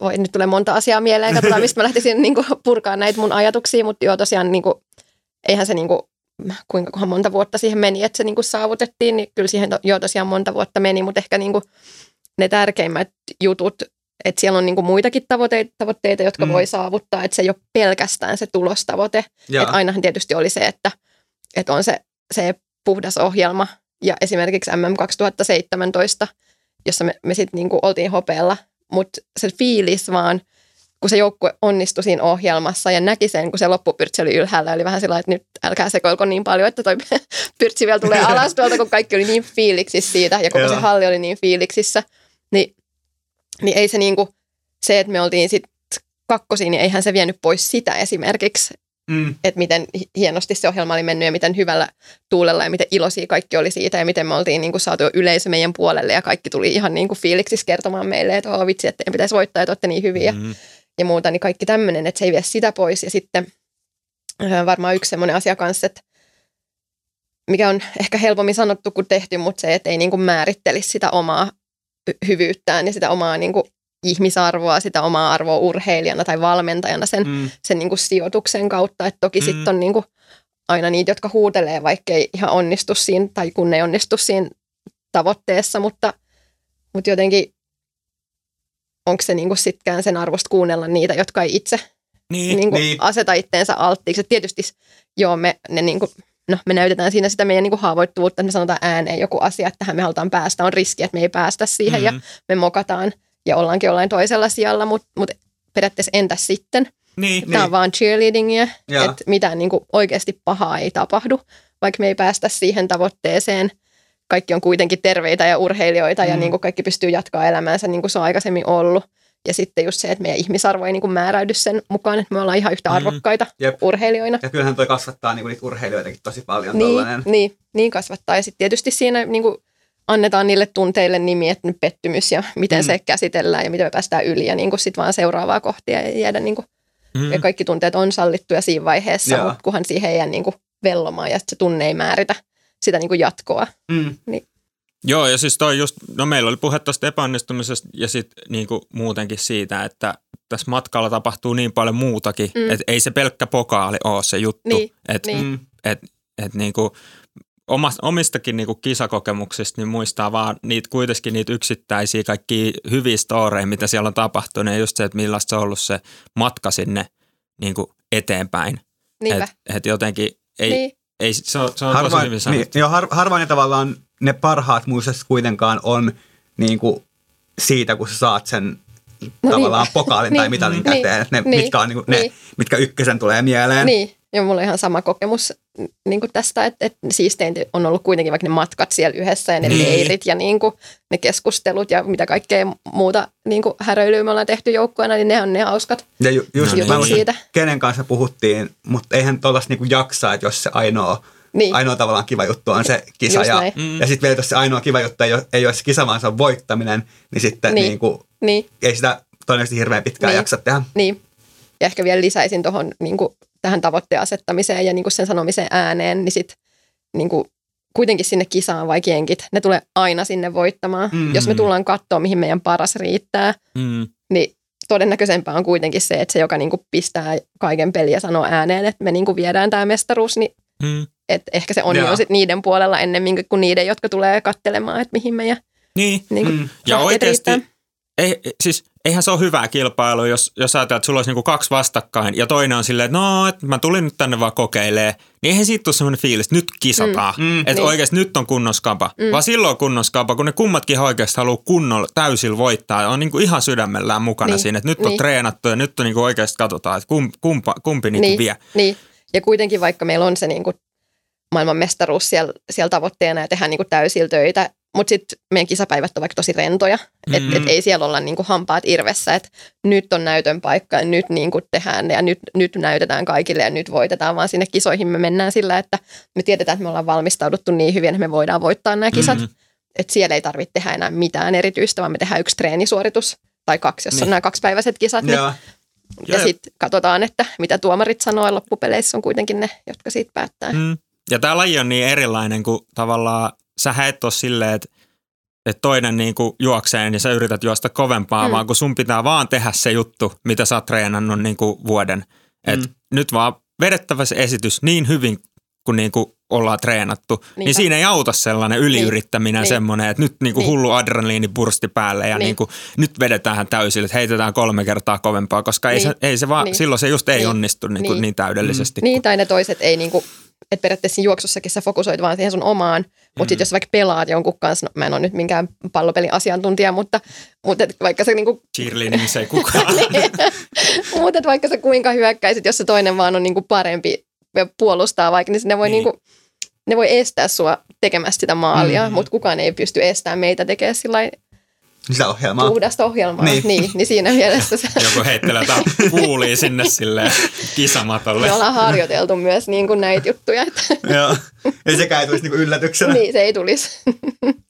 [SPEAKER 3] voi, nyt tulee monta asiaa mieleen. Katsotaan, mistä mä lähtisin niin kuin, purkaa näitä mun ajatuksia, mutta joo, tosiaan niin kuin, eihän se niin kuin, kuinka kohan monta vuotta siihen meni, että se niin kuin saavutettiin, niin kyllä siihen to, joo tosiaan monta vuotta meni, mutta ehkä niin kuin, ne tärkeimmät jutut, että siellä on niin kuin muitakin tavoitteita, tavoitteita jotka
[SPEAKER 2] Mm.
[SPEAKER 3] voi saavuttaa, että se ei ole pelkästään se tulostavoite, että ainahan tietysti oli se, että, että on se, se puhdas ohjelma ja esimerkiksi MM 2017, jossa me, me sitten niinku oltiin hopealla, mutta se fiilis vaan, kun se joukkue onnistui siinä ohjelmassa ja näki sen, kun se loppupyrtsi oli ylhäällä, oli vähän sillä että nyt älkää sekoilko niin paljon, että toi pyrtsi vielä tulee alas tuolta, kun kaikki oli niin fiiliksissä siitä ja koko
[SPEAKER 2] Joo.
[SPEAKER 3] se halli oli niin fiiliksissä, niin, niin ei se niinku, se, että me oltiin sitten kakkosiin, niin eihän se vienyt pois sitä esimerkiksi,
[SPEAKER 2] Mm.
[SPEAKER 3] että miten hienosti se ohjelma oli mennyt ja miten hyvällä tuulella ja miten iloisia kaikki oli siitä ja miten me oltiin niin kuin saatu yleisö meidän puolelle ja kaikki tuli ihan niin kuin fiiliksissä kertomaan meille, että oh, vitsi, että pitäisi voittaa, että olette niin hyviä
[SPEAKER 1] Mm.
[SPEAKER 3] ja muuta, niin kaikki tämmöinen, että se ei vie sitä pois. Ja sitten äh, varmaan yksi semmoinen asia kanssa, että mikä on ehkä helpommin sanottu kuin tehty, mutta se, että ei niin kuin määrittelisi sitä omaa hyvyyttään ja sitä omaa niin kuin ihmisarvoa, sitä omaa arvoa urheilijana tai valmentajana sen,
[SPEAKER 2] Mm.
[SPEAKER 3] sen niin kuin sijoituksen kautta. Että toki
[SPEAKER 1] mm.
[SPEAKER 3] sitten on niin kuin aina niitä, jotka huutelee, vaikka ei ihan onnistu siinä tai kun ei onnistu siinä tavoitteessa, mutta, mutta jotenkin onko se niin kuin sitkään sen arvosta kuunnella niitä, jotka ei itse
[SPEAKER 1] Niin.
[SPEAKER 3] niin kuin
[SPEAKER 2] niin.
[SPEAKER 3] aseta itteensä alttiiksi. Et tietysti joo, me, ne niin kuin, no, me näytetään siinä sitä meidän niin kuin haavoittuvuutta, että me sanotaan ääneen joku asia, että tähän me halutaan päästä, on riski, että me ei päästä siihen mm. ja
[SPEAKER 1] Mm.
[SPEAKER 3] me mokataan ja ollaankin jollain toisella sijalla, mutta mut periaatteessa entäs sitten?
[SPEAKER 1] Niin.
[SPEAKER 3] Tämä
[SPEAKER 2] Niin.
[SPEAKER 3] on vaan cheerleadingia, että mitään niin kuin oikeasti pahaa ei tapahdu, vaikka me ei päästä siihen tavoitteeseen. Kaikki on kuitenkin terveitä ja urheilijoita mm. ja niin kuin kaikki pystyy jatkaa elämäänsä niin kuin se on aikaisemmin ollut. Ja sitten just se, että meidän ihmisarvo ei niin kuin määräydy sen mukaan, että me ollaan ihan yhtä
[SPEAKER 1] Mm.
[SPEAKER 3] arvokkaita
[SPEAKER 2] Jep.
[SPEAKER 3] urheilijoina.
[SPEAKER 2] Ja kyllähän toi kasvattaa niinku niitä urheilijoitakin tosi paljon
[SPEAKER 3] Niin, niin, niin kasvattaa. Ja sitten tietysti siinä niin kuin annetaan niille tunteille nimi, että nyt pettymys ja miten
[SPEAKER 2] Mm.
[SPEAKER 3] mm. se käsitellään ja miten me päästään yli ja niin kuin sit vaan seuraavaa kohtia ja jäädä niin kuin,
[SPEAKER 1] Mm.
[SPEAKER 3] ja kaikki tunteet on sallittuja siinä vaiheessa, mutta kunhan siihen jää niin kuin vellomaan ja se tunne ei määritä sitä niin kuin jatkoa.
[SPEAKER 2] Mm.
[SPEAKER 1] Joo, ja siis toi just, no meillä oli puhe tuosta epäonnistumisesta ja sitten niinku muutenkin siitä, että tässä matkalla tapahtuu niin paljon muutakin, mm. Että ei se pelkkä pokaali ole se juttu.
[SPEAKER 3] Niin,
[SPEAKER 1] että
[SPEAKER 3] niin.
[SPEAKER 2] Mm.
[SPEAKER 1] et, et niinku, omistakin niinku kisakokemuksista niin muistaa vaan niitä kuitenkin niitä yksittäisiä kaikki hyviä storeja, mitä siellä on tapahtunut ja just se, että millaista se on ollut se matka sinne niinku eteenpäin.
[SPEAKER 3] Niinpä.
[SPEAKER 1] Et, et jotenkin ei,
[SPEAKER 3] niin.
[SPEAKER 1] ei se on, se on tosi
[SPEAKER 2] Harvoin,
[SPEAKER 1] hyvin sanottu.
[SPEAKER 2] niin, joo, har, harvoin ne tavallaan ne parhaat muistot kuitenkaan on niin kuin siitä, kun sä saat sen
[SPEAKER 3] No
[SPEAKER 2] tavallaan
[SPEAKER 3] niinpä.
[SPEAKER 2] pokaalin tai
[SPEAKER 3] Niin,
[SPEAKER 2] mitalin
[SPEAKER 3] niin,
[SPEAKER 2] käteen. ne,
[SPEAKER 3] niin,
[SPEAKER 2] mitkä on niin kuin ne,
[SPEAKER 3] niin.
[SPEAKER 2] mitkä ykkösen tulee mieleen.
[SPEAKER 3] Niin, ja mulla on ihan sama kokemus niin kuin tästä, että, että siisteintä on ollut kuitenkin vaikka ne matkat siellä yhdessä ja ne
[SPEAKER 1] Niin.
[SPEAKER 3] leirit ja niin kuin, ne keskustelut ja mitä kaikkea muuta niin kuin häröilyä me ollaan tehty joukkueena, niin ne on ne hauskat
[SPEAKER 2] Ja ju, just,
[SPEAKER 1] No niin.
[SPEAKER 3] siitä.
[SPEAKER 2] kenen kanssa puhuttiin, mutta eihän tuollaista niinku jaksaa, että jos se ainoa,
[SPEAKER 3] Niin,
[SPEAKER 2] ainoa tavallaan kiva juttu on se kisa.
[SPEAKER 3] Just
[SPEAKER 2] Ja.
[SPEAKER 1] Mm.
[SPEAKER 2] ja sitten vielä jos se ainoa kiva juttu ei ole, ei ole se kisa, vaan se on voittaminen, niin sitten
[SPEAKER 3] Niin.
[SPEAKER 2] niin. Niinku,
[SPEAKER 3] niin,
[SPEAKER 2] ei sitä todennäköisesti hirveän pitkään
[SPEAKER 3] Niin.
[SPEAKER 2] jaksa tehdä.
[SPEAKER 3] niin. Ja ehkä vielä lisäisin tuohon niin kuin, tähän tavoitteen asettamiseen ja niin kuin sen sanomiseen ääneen, niin sit niin kuin, kuitenkin sinne kisaan vaikka jenkit, ne tulee aina sinne voittamaan.
[SPEAKER 2] Mm.
[SPEAKER 3] Jos me tullaan katsoa, mihin meidän paras riittää,
[SPEAKER 1] Mm.
[SPEAKER 3] niin todennäköisempää on kuitenkin se, että se, joka niin kuin pistää kaiken peliä ja sanoo ääneen, että me niin kuin viedään tämä mestaruus, niin
[SPEAKER 1] Mm.
[SPEAKER 3] Että ehkä se on
[SPEAKER 2] Joo.
[SPEAKER 3] jo sit niiden puolella ennemmin kuin niiden, jotka tulee kattelemaan, että mihin meidän
[SPEAKER 1] Niin,
[SPEAKER 3] niin kuin,
[SPEAKER 2] Mm.
[SPEAKER 1] Ja oikeasti,
[SPEAKER 3] riittää.
[SPEAKER 1] ei, siis eihän se ole hyvää kilpailua, jos, jos ajatellaan, että sulla olisi niinku kaksi vastakkain ja toinen on silleen, että no, että mä tulin nyt tänne vaan kokeilee, niin eihän siitä tule semmoinen fiilis, että nyt kisataan.
[SPEAKER 2] Mm. Mm.
[SPEAKER 1] Että
[SPEAKER 3] Niin.
[SPEAKER 1] oikeasti nyt on kunnoskapa. Mm. Vaan silloin on kunnoskapa, kun ne kummatkin oikeasti haluaa kunnolla täysillä voittaa ja on niinku ihan sydämellään mukana
[SPEAKER 3] Niin.
[SPEAKER 1] siinä, että nyt on
[SPEAKER 3] Niin.
[SPEAKER 1] treenattu ja nyt on niinku oikeasti katsotaan, että kum, kumpa, kumpi niinku
[SPEAKER 3] niin,
[SPEAKER 1] vie.
[SPEAKER 3] Niin, ja kuitenkin vaikka meillä on se niin kuin maailman mestaruus siellä, siellä tavoitteena ja tehdään niin kuin täysillä töitä, mutta sitten meidän kisapäivät on vaikka tosi rentoja,
[SPEAKER 1] Mm.
[SPEAKER 3] että et ei siellä olla niin kuin hampaat irvessä, että nyt on näytön paikka ja nyt niin kuin tehdään ja nyt, nyt näytetään kaikille ja nyt voitetaan, vaan sinne kisoihin me mennään sillä, että me tiedetään, että me ollaan valmistauduttu niin hyvin, että me voidaan voittaa nämä kisat, mm. että siellä ei tarvitse tehdä enää mitään erityistä, vaan me tehdään yksi treenisuoritus tai kaksi, jos
[SPEAKER 1] Niin.
[SPEAKER 3] on nämä kaksipäiväiset kisat, niin ja
[SPEAKER 1] Joo.
[SPEAKER 3] sitten katsotaan, että mitä tuomarit sanoo, ja loppupeleissä on kuitenkin ne, jotka siitä päättää. Mm.
[SPEAKER 1] Mm. Ja tämä laji on niin erilainen, kun tavallaan sä et ole silleen, että, että toinen niin kuin juoksee, niin sä yrität juosta kovempaa, mm.
[SPEAKER 3] Mm.
[SPEAKER 1] vaan kun sun pitää vaan tehdä se juttu, mitä sä oot treenannut niin kuin vuoden. Et
[SPEAKER 2] Mm.
[SPEAKER 1] nyt vaan vedettävä se esitys niin hyvin, kun niin kuin ollaan treenattu, niin
[SPEAKER 3] Niinpä.
[SPEAKER 1] siinä ei auta sellainen yliyrittäminen
[SPEAKER 3] Niin.
[SPEAKER 1] semmoinen, että nyt niin kuin
[SPEAKER 3] Niin.
[SPEAKER 1] hullu adrenaliini pursti päälle ja niin.
[SPEAKER 3] Niin.
[SPEAKER 1] Niin kuin, nyt vedetään täysille, että heitetään kolme kertaa kovempaa, koska ei,
[SPEAKER 3] Niin.
[SPEAKER 1] se, ei se vaan,
[SPEAKER 3] Niin.
[SPEAKER 1] silloin se just ei
[SPEAKER 3] Niin.
[SPEAKER 1] onnistu niin, kuin
[SPEAKER 3] Niin.
[SPEAKER 1] niin täydellisesti.
[SPEAKER 3] Niin, tai ne toiset ei niinku, että periaatteessa siinä juoksussakin sä fokusoit vaan siihen sun omaan, mutta
[SPEAKER 1] Mm.
[SPEAKER 3] sitten jos vaikka pelaat jonkun kanssa, no mä en ole nyt minkään pallopelin asiantuntija, mutta, mutta et vaikka se niinku,
[SPEAKER 1] Cheerleadingissa ei kukaan.
[SPEAKER 3] mutta et vaikka sä kuinka hyökkäisit, jos se toinen vaan on niinku parempi ja puolustaa vaikka, niin ne voi,
[SPEAKER 1] Niin.
[SPEAKER 3] niin. niinku, ne voi estää sua tekemästä sitä maalia,
[SPEAKER 1] Mm.
[SPEAKER 3] mm. mutta kukaan ei pysty estämään meitä tekemään sillä
[SPEAKER 2] Sitä ohjelmaa.
[SPEAKER 3] puhdasta ohjelmaa.
[SPEAKER 2] Niin.
[SPEAKER 3] Niin. Niin, niin siinä mielessä se,
[SPEAKER 1] Joku heittelee jotain kuulia sinne silleen kisamatolle.
[SPEAKER 3] me ollaan harjoiteltu myös niin kuin näitä juttuja, että
[SPEAKER 2] Joo. Ja sekään ei tulisi niinku yllätyksenä.
[SPEAKER 3] niin, se ei tulisi.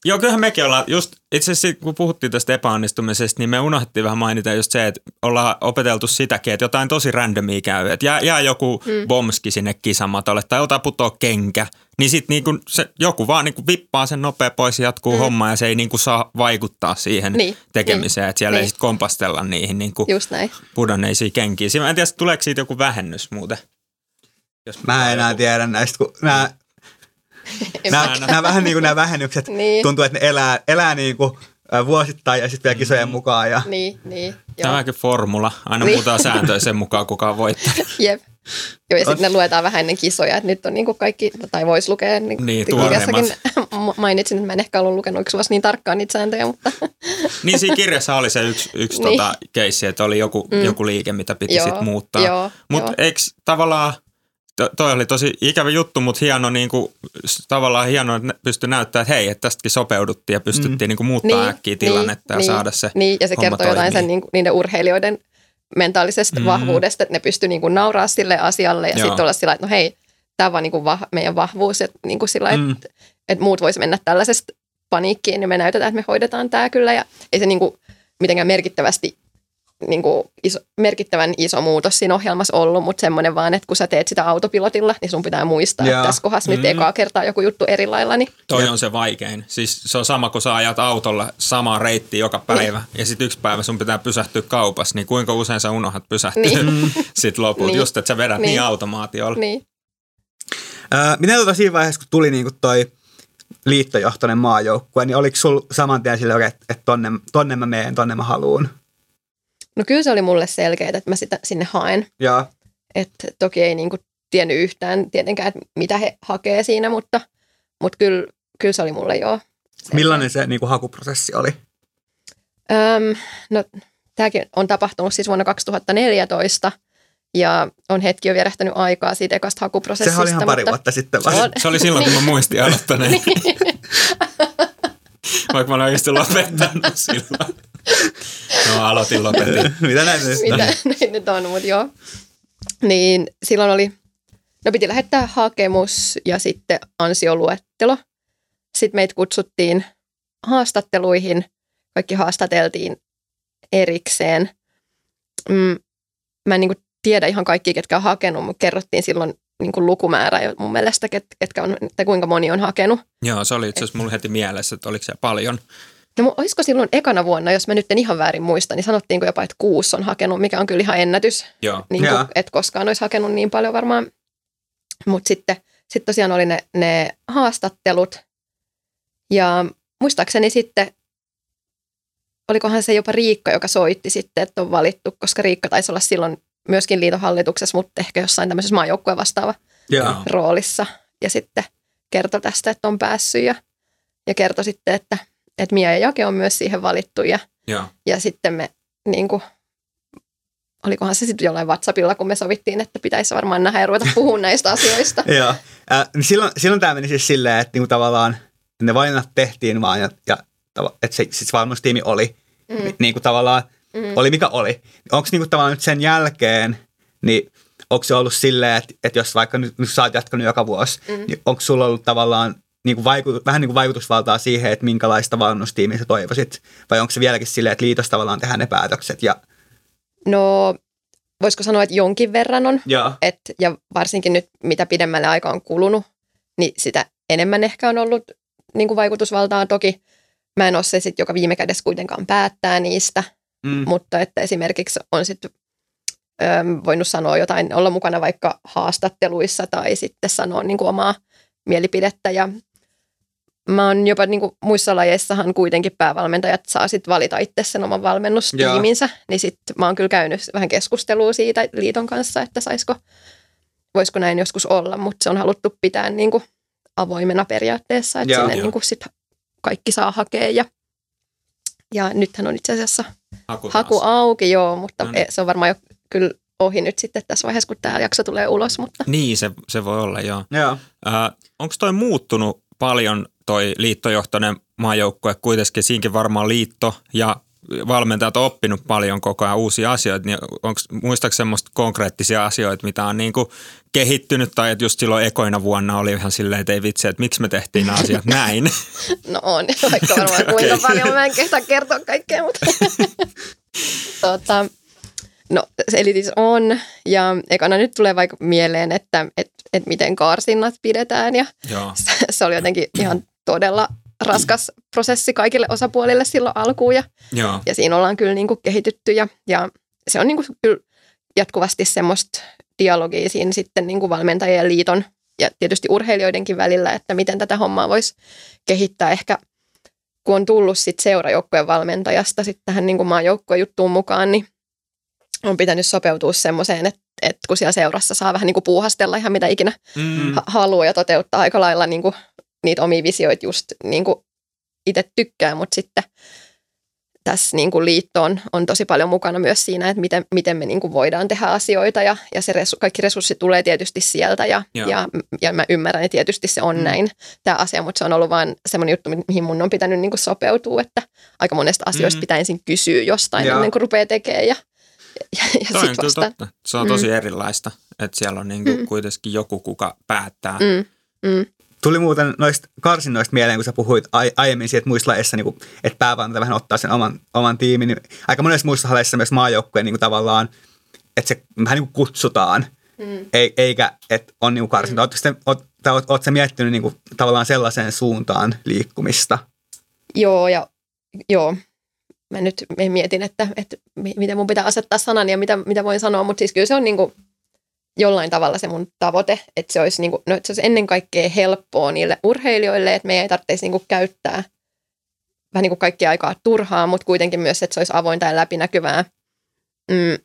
[SPEAKER 1] Joo, kyllähän mekin ollaan, just itse asiassa kun puhuttiin tästä epäonnistumisesta, niin me unohdettiin vähän mainita just se, että ollaan opeteltu sitäkin, että jotain tosi randomia käy, että jää, jää joku mm. bomski sinne kisamatolle tai jotain putoo kenkä, niin sitten niinku se, joku vaan niinku vippaa sen nopea pois ja jatkuu mm. homma ja se ei niinku saa vaikuttaa siihen
[SPEAKER 3] Niin,
[SPEAKER 1] tekemiseen,
[SPEAKER 3] niin,
[SPEAKER 1] että siellä ei
[SPEAKER 3] niin.
[SPEAKER 1] sitten kompastella niihin niinku
[SPEAKER 3] Just näin.
[SPEAKER 1] pudonneisiin kenkiin. Mä en tiedä, tuleeko siitä joku vähennys muuten. Jos
[SPEAKER 2] Mä en enää
[SPEAKER 1] joku-
[SPEAKER 2] tiedä näistä, kun nämä, nämä, vähän niin kuin nämä vähennykset
[SPEAKER 3] Niin.
[SPEAKER 2] tuntuu, että ne elää, elää niin kuin vuosittain ja sitten vielä kisojen mukaan. Ja,
[SPEAKER 3] Niin, niin. Joo.
[SPEAKER 1] Tämäkin formula. Aina
[SPEAKER 3] Niin.
[SPEAKER 1] muutaan sääntöjä sen mukaan, kuka on voittanut.
[SPEAKER 3] Jep. Joo, ja sitten ne luetaan vähän ennen kisoja, että nyt on niin kuin kaikki, tai voisi lukea, niin,
[SPEAKER 1] Niin,
[SPEAKER 3] kirjassakin mainitsin, että mä en ehkä ollut lukenut yksi vuosi niin tarkkaan niitä sääntöjä, mutta
[SPEAKER 1] Niin siinä kirjassa oli se yksi, yksi
[SPEAKER 3] Niin.
[SPEAKER 1] tota, keissi, että oli joku, mm. joku liike, mitä piti sitten muuttaa.
[SPEAKER 3] joo,
[SPEAKER 1] Mutta
[SPEAKER 3] joo.
[SPEAKER 1] eikö tavallaan, to, toi oli tosi ikävä juttu, mutta hieno niin kuin, tavallaan hieno, että pystyi näyttämään, että hei, että tästäkin sopeuduttiin ja pystyttiin mm. niin kuin muuttaa niin, äkkiä tilannetta
[SPEAKER 3] niin,
[SPEAKER 1] ja saada se
[SPEAKER 3] Niin, ja se kertoo jotain sen niin niiden urheilijoiden mentaalisesta
[SPEAKER 1] Mm.
[SPEAKER 3] vahvuudesta, että ne pystyy niin kuin nauraa sille asialle ja sitten olla sillä että no hei, tämä on vaan niin kuin vah, meidän vahvuus, että, niin kuin sillä,
[SPEAKER 2] Mm.
[SPEAKER 3] että, että muut voisi mennä tällaisesta paniikkiin, niin me näytetään, että me hoidetaan tämä kyllä ja ei se niin kuin mitenkään merkittävästi niin kuin iso, merkittävän iso muutos siinä ohjelmassa ollut, mutta semmoinen vaan, että kun sä teet sitä autopilotilla, niin sun pitää muistaa,
[SPEAKER 2] Joo.
[SPEAKER 3] että tässä kohdassa mm. nyt ekaa kertaa joku juttu eri lailla, niin
[SPEAKER 1] Toi on se vaikein. Siis se on sama, kun sä ajat autolla samaa reittiä joka päivä ja sitten yksi päivä sun pitää pysähtyä kaupassa, niin kuinka usein sä unohdat pysähtyä
[SPEAKER 3] Niin.
[SPEAKER 1] sitten lopulta.
[SPEAKER 3] Niin.
[SPEAKER 1] Just, että sä vedät niin, niin
[SPEAKER 3] Niin.
[SPEAKER 1] automaatiolla.
[SPEAKER 3] niin.
[SPEAKER 2] Ää, miten tota siinä vaiheessa, kun tuli niinku toi liittojohtoinen maajoukkue, niin oliko sul saman tien sille, että, että tonne, tonne mä meen, tonne mä haluun?
[SPEAKER 3] No kyllä se oli mulle selkeää, että mä sitä sinne haen.
[SPEAKER 2] Ja
[SPEAKER 3] että toki ei niinku tiennyt yhtään tietenkään, että mitä he hakee siinä, mutta, mutta kyllä, kyllä se oli mulle joo.
[SPEAKER 2] millainen se niinku hakuprosessi oli?
[SPEAKER 3] Öm, no, tämäkin on tapahtunut siis vuonna 2014 ja on hetki jo vierähtänyt aikaa siitä ekasta hakuprosessista.
[SPEAKER 2] Sehän oli ihan pari
[SPEAKER 3] mutta,
[SPEAKER 2] vuotta sitten vai?
[SPEAKER 3] On.
[SPEAKER 1] Se oli silloin, kun mä muistin aloittaneen. Vaikka mä olin oikeasti lopettanut silloin. No aloitin, lopetin.
[SPEAKER 2] Mitä näin nyt?
[SPEAKER 3] mitä näin nyt on, mutta joo. Niin silloin oli, no piti lähettää hakemus ja sitten ansioluettelo. Sitten meitä kutsuttiin haastatteluihin. Kaikki haastateltiin erikseen. Mm, mä en niin tiedä ihan kaikki, ketkä on hakenut, mutta kerrottiin silloin niin kuin lukumäärä jo mun mielestä, ket, ketkä on, tai kuinka moni on hakenut.
[SPEAKER 1] Joo, se oli itse asiassa mulla heti mielessä, että oliko se paljon.
[SPEAKER 3] No olisiko silloin ekana vuonna, jos mä nyt en ihan väärin muista, niin sanottiinko jopa, että kuusi on hakenut, mikä on kyllä ihan ennätys.
[SPEAKER 1] Joo.
[SPEAKER 3] niin kuin, et koskaan olisi hakenut niin paljon varmaan. Mutta sitten sit tosiaan oli ne, ne haastattelut. Ja muistaakseni sitten, olikohan se jopa Riikka, joka soitti sitten, että on valittu, koska Riikka taisi olla silloin myöskin liiton hallituksessa, mutta ehkä jossain tämmöisessä maajoukkueen vastaava.
[SPEAKER 2] Joo.
[SPEAKER 3] roolissa. Ja sitten kertoi tästä, että on päässyt ja, ja kertoi sitten, että, että Mia ja Jake on myös siihen valittu ja ja sitten me, niin kuin, olikohan se sitten jollain WhatsAppilla, kun me sovittiin, että pitäisi varmaan nähdä ja ruveta puhumaan näistä asioista.
[SPEAKER 2] Joo. Äh, niin silloin, silloin tämä meni siis silleen, että niinku tavallaan ne valinnat tehtiin vaan ja, ja että se siis valmennustiimi oli
[SPEAKER 3] Mm.
[SPEAKER 2] mm. niinku tavallaan,
[SPEAKER 3] Mm.
[SPEAKER 2] oli mikä oli. Onko niinku tavallaan nyt sen jälkeen, niin onko se ollut silleen, että, että jos vaikka nyt, nyt sä oot jatkanut joka vuosi,
[SPEAKER 3] mm.
[SPEAKER 2] niin onko sulla ollut tavallaan niinku vaiku, vähän niin kuin vaikutusvaltaa siihen, että minkälaista valmennustiimiä sä toivoisit? Vai onko se vieläkin silleen, että liitos tavallaan tehdään ne päätökset? Ja,
[SPEAKER 3] No, voisiko sanoa, että jonkin verran on.
[SPEAKER 2] Joo.
[SPEAKER 3] Et, ja varsinkin nyt, mitä pidemmälle aika on kulunut, niin sitä enemmän ehkä on ollut niin kuin vaikutusvaltaa. Toki mä en ole se, sit, joka viime kädessä kuitenkaan päättää niistä,
[SPEAKER 2] Mm.
[SPEAKER 3] mutta että esimerkiksi on sitten voinut sanoa jotain, olla mukana vaikka haastatteluissa tai sitten sanoa niin kuin omaa mielipidettä. Ja mä oon jopa niin kuin muissa lajeissahan kuitenkin päävalmentajat saa sitten valita itse sen oman valmennustiiminsä, niin sitten mä oon kyllä käynyt vähän keskustelua siitä liiton kanssa, että saisiko, voisiko näin joskus olla, mutta se on haluttu pitää niin kuin avoimena periaatteessa, että
[SPEAKER 2] Joo.
[SPEAKER 3] sinne
[SPEAKER 1] Joo.
[SPEAKER 3] niin kuin sit kaikki saa hakea ja, ja nythän on itse asiassa
[SPEAKER 1] Haku,
[SPEAKER 3] haku auki, joo, mutta
[SPEAKER 1] No niin.
[SPEAKER 3] se on varmaan jo kyllä ohi nyt sitten tässä vaiheessa, kun tämä jakso tulee ulos, mutta
[SPEAKER 1] Niin, se, se voi olla, joo.
[SPEAKER 2] Joo.
[SPEAKER 1] Äh, Onko toi muuttunut paljon toi liittojohtoinen maajoukkue, kuitenkin siinkin varmaan liitto ja valmentajat on oppinut paljon koko ajan uusia asioita, niin onko, muistaako semmoista konkreettisia asioita, mitä on niin kuin kehittynyt tai että just silloin ekoina vuonna oli ihan silleen, että ei vitsi, että miksi me tehtiin nämä asiat näin?
[SPEAKER 3] No on, vaikka varmaan kuinka paljon, mä en kehtaa kertoa kaikkea, mutta tota, no eli siis on ja ekana nyt tulee vaikka mieleen, että et, et miten karsinnat pidetään ja
[SPEAKER 1] Joo.
[SPEAKER 3] se oli jotenkin ihan todella raskas prosessi kaikille osapuolille silloin alkuun ja,
[SPEAKER 1] Joo.
[SPEAKER 3] ja siinä ollaan kyllä niin kuin kehitytty ja, ja se on niin kuin kyllä jatkuvasti semmoista dialogia siinä sitten niin kuin valmentajien liiton ja tietysti urheilijoidenkin välillä, että miten tätä hommaa voisi kehittää ehkä kun on tullut sit seurajoukkojen valmentajasta sitten tähän niin maajoukkojen juttuun mukaan, niin on pitänyt sopeutua semmoiseen, että, että kun siellä seurassa saa vähän niin kuin puuhastella ihan mitä ikinä
[SPEAKER 1] Mm.
[SPEAKER 3] ha- haluaa ja toteuttaa aika lailla niin kuin niitä omia visioita just niin kuin itse tykkää, mutta sitten tässä niin kuin liitto on, on tosi paljon mukana myös siinä, että miten, miten me niin kuin voidaan tehdä asioita ja, ja se resu, kaikki resurssit tulee tietysti sieltä ja,
[SPEAKER 1] Joo.
[SPEAKER 3] ja, ja mä ymmärrän, että tietysti se on
[SPEAKER 2] Mm.
[SPEAKER 3] näin tämä asia, mutta se on ollut vain semmoinen juttu, mi- mihin mun on pitänyt niin kuin sopeutua, että aika monesta asioista
[SPEAKER 1] Mm.
[SPEAKER 3] pitää ensin kysyä jostain
[SPEAKER 2] Joo.
[SPEAKER 3] ennen kuin rupeaa tekemään ja, ja, ja
[SPEAKER 1] Toi on kyllä
[SPEAKER 3] vasta.
[SPEAKER 1] totta. Se on tosi erilaista, että siellä on niinku
[SPEAKER 3] Mm.
[SPEAKER 1] kuitenkin joku, kuka päättää.
[SPEAKER 3] Mm, mm,
[SPEAKER 2] Tuli muuten noista karsinnoista mieleen, kun sä puhuit ai- aiemmin siitä, että muissa lajeissa, niin kuin, että päävalmentaja vähän ottaa sen oman, oman tiimin. Niin aika monessa muissa lajeissa myös maajoukkueen niin kuin tavallaan, että se vähän niin kuin kutsutaan,
[SPEAKER 3] mm.
[SPEAKER 2] ei, eikä että on niin karsinta. Oletko sitten, oot, oot, oot sä miettinyt niin kuin, tavallaan sellaiseen suuntaan liikkumista?
[SPEAKER 3] Joo, ja joo. Mä nyt mietin, että, että mi- miten mun pitää asettaa sanani ja mitä, mitä voin sanoa, mutta siis kyllä se on niin kuin jollain tavalla se mun tavoite, että se olisi, niin kuin, no, että se olisi ennen kaikkea helppoa niille urheilijoille, että meidän ei tarvitsisi niin kuin käyttää vähän niin kuin kaikkia aikaa turhaa, mutta kuitenkin myös, että se olisi avointa ja läpinäkyvää mm,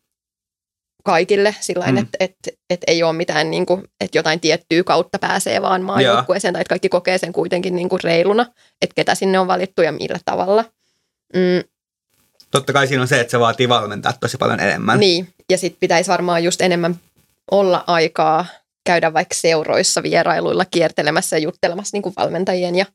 [SPEAKER 3] kaikille sillä
[SPEAKER 2] Mm.
[SPEAKER 3] mm. että että että ei ole mitään, niin kuin, että jotain tiettyä kautta pääsee vaan maajoukkueeseen, tai että kaikki kokee sen kuitenkin niin kuin reiluna, että ketä sinne on valittu ja millä tavalla. Mm,
[SPEAKER 2] Totta kai siinä on se, että se vaatii valmentaa tosi paljon enemmän.
[SPEAKER 3] niin, ja sitten pitäisi varmaan just enemmän olla aikaa käydä vaikka seuroissa vierailuilla kiertelemässä ja juttelemassa niin kuin valmentajien ja,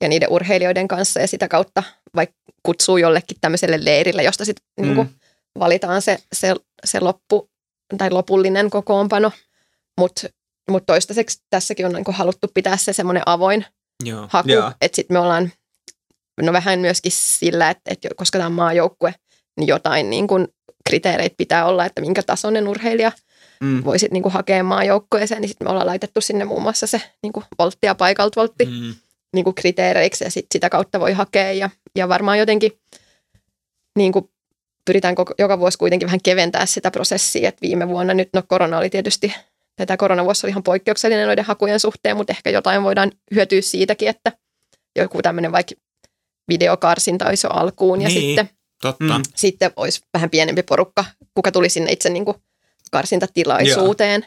[SPEAKER 3] ja niiden urheilijoiden kanssa ja sitä kautta vaikka kutsuu jollekin tämmöiselle leirille, josta sitten mm. niin kuin valitaan se, se, se loppu tai lopullinen kokoonpano, mutta mut toistaiseksi tässäkin on niin kuin haluttu pitää se semmoinen avoin
[SPEAKER 1] Joo.
[SPEAKER 3] haku, että sitten me ollaan no vähän myöskin sillä, että, että koska tämä on maajoukkue, niin jotain niin kuin kriteereitä pitää olla, että minkä tasoinen urheilija
[SPEAKER 2] Mm.
[SPEAKER 3] voisit niin kuin hakea maajoukkueeseen, niin sitten me ollaan laitettu sinne muun muassa se niin kuin voltti ja paikalta voltti mm. Niin kuin kriteereiksi ja sit sitä kautta voi hakea ja, ja varmaan jotenkin niin kuin pyritään koko, joka vuosi kuitenkin vähän keventää sitä prosessia, että viime vuonna nyt, no korona oli tietysti, tätä koronavuosi oli ihan poikkeuksellinen noiden hakujen suhteen, mutta ehkä jotain voidaan hyötyä siitäkin, että joku tämmöinen vaikka videokarsinta olisi jo alkuun ja
[SPEAKER 1] Niin.
[SPEAKER 3] sitten,
[SPEAKER 1] Totta.
[SPEAKER 2] Mm.
[SPEAKER 3] Sitten olisi vähän pienempi porukka, kuka tuli sinne itse niin kuin karsintatilaisuuteen.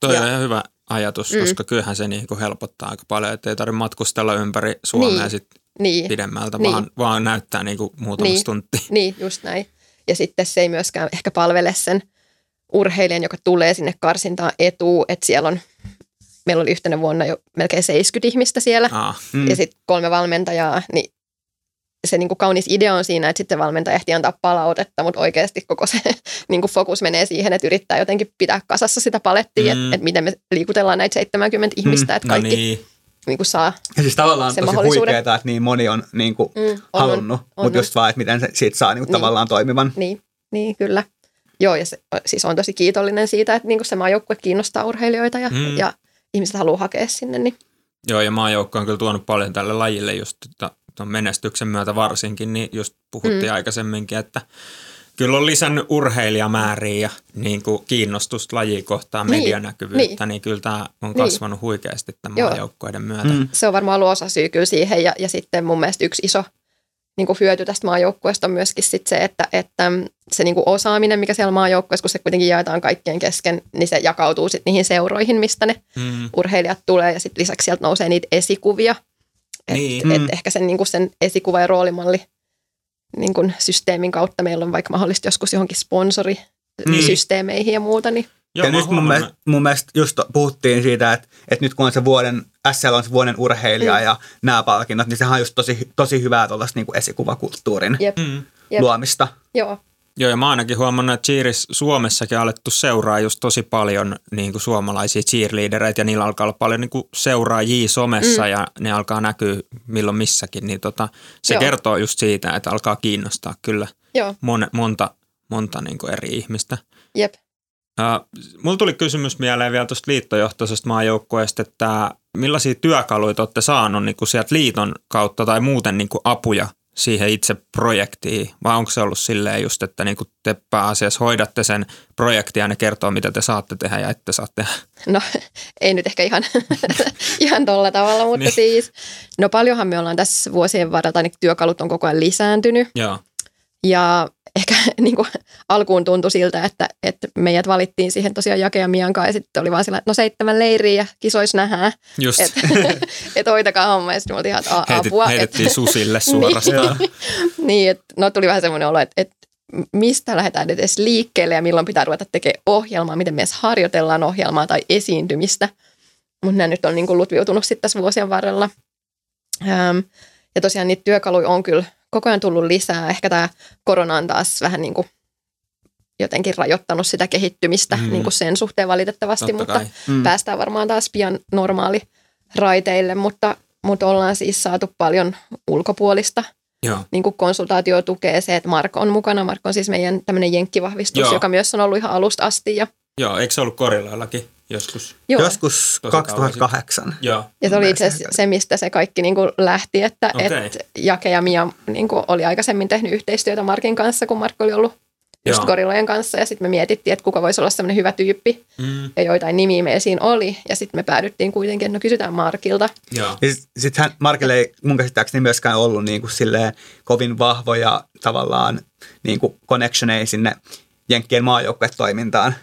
[SPEAKER 1] Toi
[SPEAKER 3] Ja-
[SPEAKER 1] on ihan hyvä ajatus,
[SPEAKER 3] Mm.
[SPEAKER 1] koska kyllähän se niinku helpottaa aika paljon, että ei tarvitse matkustella ympäri Suomea
[SPEAKER 3] Niin.
[SPEAKER 1] sit
[SPEAKER 3] Niin.
[SPEAKER 1] pidemmältä,
[SPEAKER 3] Niin.
[SPEAKER 1] vaan, vaan näyttää niinku muutama
[SPEAKER 3] Niin.
[SPEAKER 1] tunti.
[SPEAKER 3] Niin, just näin. Ja sitten se ei myöskään ehkä palvele sen urheilijan, joka tulee sinne karsintaan etuun, että siellä on, meillä oli yhtenä vuonna jo melkein 70 ihmistä siellä
[SPEAKER 1] Ah,
[SPEAKER 2] Mm.
[SPEAKER 3] ja sitten kolme valmentajaa, niin se niin kuin kaunis idea on siinä, että sitten valmentaja ehtii antaa palautetta, mutta oikeasti koko se niin kuin fokus menee siihen, että yrittää jotenkin pitää kasassa sitä palettia,
[SPEAKER 1] Mm.
[SPEAKER 3] että, että miten me liikutellaan näitä 70 ihmistä, että
[SPEAKER 1] no
[SPEAKER 3] kaikki
[SPEAKER 1] niin.
[SPEAKER 3] niin kuin saa.
[SPEAKER 2] Ja siis tavallaan tosi huikeaa, että niin moni on niin kuin
[SPEAKER 3] Mm, on,
[SPEAKER 2] halunnut,
[SPEAKER 3] on,
[SPEAKER 2] mutta
[SPEAKER 3] on.
[SPEAKER 2] just vaan, että miten se siitä saa niin kuin
[SPEAKER 3] Niin.
[SPEAKER 2] tavallaan toimivan.
[SPEAKER 3] Niin, niin kyllä. Joo, ja se, siis on tosi kiitollinen siitä, että niinku se maajoukkue kiinnostaa urheilijoita ja,
[SPEAKER 1] Mm.
[SPEAKER 3] mm. ja ihmiset haluaa hakea sinne. Niin,
[SPEAKER 1] Joo, ja maajoukko on kyllä tuonut paljon tälle lajille just että ton menestyksen myötä varsinkin, niin just puhuttiin mm. aikaisemminkin, että kyllä on lisännyt urheilijamääriä ja niin kuin kiinnostusta kohtaan,
[SPEAKER 3] Niin,
[SPEAKER 1] medianäkyvyyttä, niin.
[SPEAKER 3] niin.
[SPEAKER 1] niin kyllä tämä on
[SPEAKER 3] Niin.
[SPEAKER 1] kasvanut huikeasti tämän
[SPEAKER 3] Joo.
[SPEAKER 1] maajoukkoiden myötä.
[SPEAKER 2] Mm.
[SPEAKER 3] se on varmaan ollut osa syy kyllä siihen. Ja, ja sitten mun mielestä yksi iso niin kuin hyöty tästä maajoukkueesta on myöskin sit se, että, että se niin kuin osaaminen, mikä siellä maajoukkueessa, kun se kuitenkin jaetaan kaikkien kesken, niin se jakautuu sit niihin seuroihin, mistä ne
[SPEAKER 1] Mm.
[SPEAKER 3] urheilijat tulee. Ja sitten lisäksi sieltä nousee niitä esikuvia. Et,
[SPEAKER 1] Niin.
[SPEAKER 3] et
[SPEAKER 2] Mm.
[SPEAKER 3] ehkä sen, niin kuin sen esikuva- ja roolimalli niin kuin systeemin kautta meillä on vaikka mahdollista joskus johonkin sponsorisysteemeihin ja muuta, niin
[SPEAKER 1] Joo,
[SPEAKER 2] ja nyt mun mielestä, mun mielestä just puhuttiin siitä, että, että nyt kun on se vuoden, SL on se vuoden urheilija mm. ja nämä palkinnot, niin sehän on just tosi, tosi hyvää tuollaista niin esikuvakulttuurin
[SPEAKER 3] Jep,
[SPEAKER 1] Mm.
[SPEAKER 3] jep.
[SPEAKER 2] luomista.
[SPEAKER 3] joo.
[SPEAKER 1] Joo, ja mä ainakin huomannut, että cheeris Suomessakin on alettu seuraa just tosi paljon niin kuin suomalaisia cheerleadereitä, ja niillä alkaa olla paljon niin kuin seuraajia somessa, mm. ja ne alkaa näkyä milloin missäkin, niin tota, se
[SPEAKER 3] Joo.
[SPEAKER 1] kertoo just siitä, että alkaa kiinnostaa kyllä
[SPEAKER 3] Joo,
[SPEAKER 1] mon, monta, monta niin kuin eri ihmistä.
[SPEAKER 3] jep.
[SPEAKER 1] Uh, mulla tuli kysymys mieleen vielä tuosta liittojohtoisesta maajoukkueesta, että millaisia työkaluja te olette saanut niin kuin sieltä liiton kautta tai muuten niin kuin apuja siihen itse projektiin, vai onko se ollut silleen just, että niin te pääasiassa hoidatte sen projektin ja ne kertoo, mitä te saatte tehdä ja ette saa tehdä?
[SPEAKER 3] No ei nyt ehkä ihan, ihan tolla tavalla, mutta
[SPEAKER 1] Niin.
[SPEAKER 3] siis, no paljonhan me ollaan tässä vuosien varrella, tai niin työkalut on koko ajan lisääntynyt.
[SPEAKER 1] Joo,
[SPEAKER 3] Ja ehkä niin kuin, alkuun tuntui siltä, että, että meidät valittiin siihen tosiaan Jake ja Mian kanssa, ja sitten oli vaan sillä, että no seitsemän leiriä ja kisois nähdään,
[SPEAKER 1] just
[SPEAKER 3] että et hoitakaa homma, ja sitten me oltiin ihan, että apua.
[SPEAKER 1] heitettiin
[SPEAKER 3] et,
[SPEAKER 1] susille suorastaan.
[SPEAKER 3] niin, että no tuli vähän semmoinen olo, että, että mistä lähdetään edes liikkeelle ja milloin pitää ruveta tekemään ohjelmaa, miten me edes harjoitellaan ohjelmaa tai esiintymistä. Mutta nämä nyt on niin kuin lutviutunut sitten tässä vuosien varrella. Ähm, ja tosiaan niitä työkaluja on kyllä koko ajan tullut lisää. Ehkä tämä korona on taas vähän niin kuin jotenkin rajoittanut sitä kehittymistä
[SPEAKER 1] Mm.
[SPEAKER 3] niin kuin sen suhteen valitettavasti,
[SPEAKER 1] Totta
[SPEAKER 3] mutta.
[SPEAKER 2] Mm.
[SPEAKER 3] päästään varmaan taas pian normaali raiteille, mutta, mutta ollaan siis saatu paljon ulkopuolista
[SPEAKER 1] Joo,
[SPEAKER 3] niin kuin konsultaatio tukee se, että Marko on mukana. Marko on siis meidän tämmöinen jenkkivahvistus,
[SPEAKER 1] Joo.
[SPEAKER 3] joka myös on ollut ihan alusta asti. Ja,
[SPEAKER 1] joo, eikö se ollut Koriloillakin joskus?
[SPEAKER 3] joo.
[SPEAKER 2] Joskus
[SPEAKER 1] Tosi kauan
[SPEAKER 2] 2008.
[SPEAKER 1] Joo,
[SPEAKER 3] ja se oli itse asiassa se, mistä se kaikki niin kuin lähti, että
[SPEAKER 1] Okei.
[SPEAKER 3] et Jake ja Mia niin kuin oli aikaisemmin tehnyt yhteistyötä Markin kanssa, kun Markko oli ollut just
[SPEAKER 1] Joo.
[SPEAKER 3] Gorilojen kanssa. Ja sitten me mietittiin, että kuka voisi olla semmoinen hyvä tyyppi.
[SPEAKER 1] mm,
[SPEAKER 3] Ja joitain nimiä me esiin oli. Ja sitten me päädyttiin kuitenkin, että no kysytään Markilta.
[SPEAKER 1] joo.
[SPEAKER 2] Ja sitten hän Markille ei mun käsittääkseni myöskään ollut niin kuin silleen kovin vahvoja tavallaan niin kuin connectioneja sinne Jenkkien maajoukkuetoimintaan,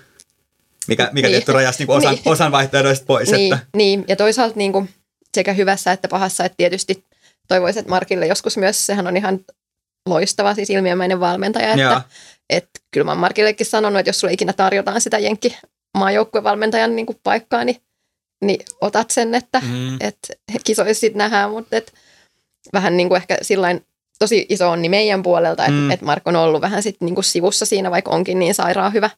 [SPEAKER 2] mikä, mikä
[SPEAKER 3] Niin.
[SPEAKER 2] tietty rajasi niin osan,
[SPEAKER 3] Niin.
[SPEAKER 2] osan vaihtoehdoista pois.
[SPEAKER 3] Niin,
[SPEAKER 2] Että,
[SPEAKER 3] niin, ja toisaalta niin kuin sekä hyvässä että pahassa, että tietysti toivoisin, että Markille joskus myös, sehän on ihan loistava, siis ilmiömäinen valmentaja, että, että kyllä mä oon Markillekin sanonut, että jos sulle ikinä tarjotaan sitä jenkki maajoukkuevalmentajan niin kuin paikkaa, niin, niin otat sen, että,
[SPEAKER 1] Mm,
[SPEAKER 3] että kisoissa sitten nähdään, mutta et, vähän niin kuin ehkä sillain tosi iso onni meidän puolelta, että
[SPEAKER 2] Mm.
[SPEAKER 3] et Mark on ollut vähän sit niin kuin sivussa siinä, vaikka onkin niin sairaan hyvä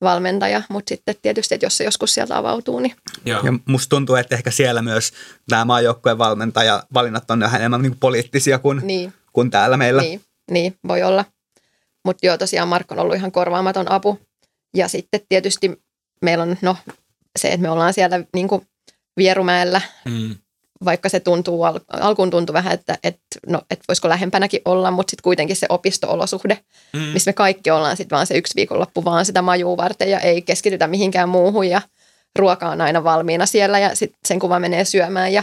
[SPEAKER 3] valmentaja, mutta sitten tietysti, että jos se joskus sieltä avautuu, niin
[SPEAKER 1] joo.
[SPEAKER 2] ja musta tuntuu, että ehkä siellä myös nämä maajoukkueen valmentaja valinnat on vähän enemmän niin kuin poliittisia kuin,
[SPEAKER 3] niin
[SPEAKER 2] kuin täällä meillä.
[SPEAKER 3] Niin, niin voi olla. Mutta joo, tosiaan Mark on ollut ihan korvaamaton apu. Ja sitten tietysti meillä on no, se, että me ollaan siellä niin kuin Vierumäellä,
[SPEAKER 1] Mm,
[SPEAKER 3] vaikka se tuntuu, al- alkuun tuntuu vähän, että et, no, et voisiko lähempänäkin olla, mutta sitten kuitenkin se opisto-olosuhde,
[SPEAKER 1] mm,
[SPEAKER 3] missä me kaikki ollaan sitten vaan se yksi viikonloppu vaan sitä majuu varten ja ei keskitytä mihinkään muuhun ja ruoka on aina valmiina siellä ja sitten sen kuva menee syömään ja,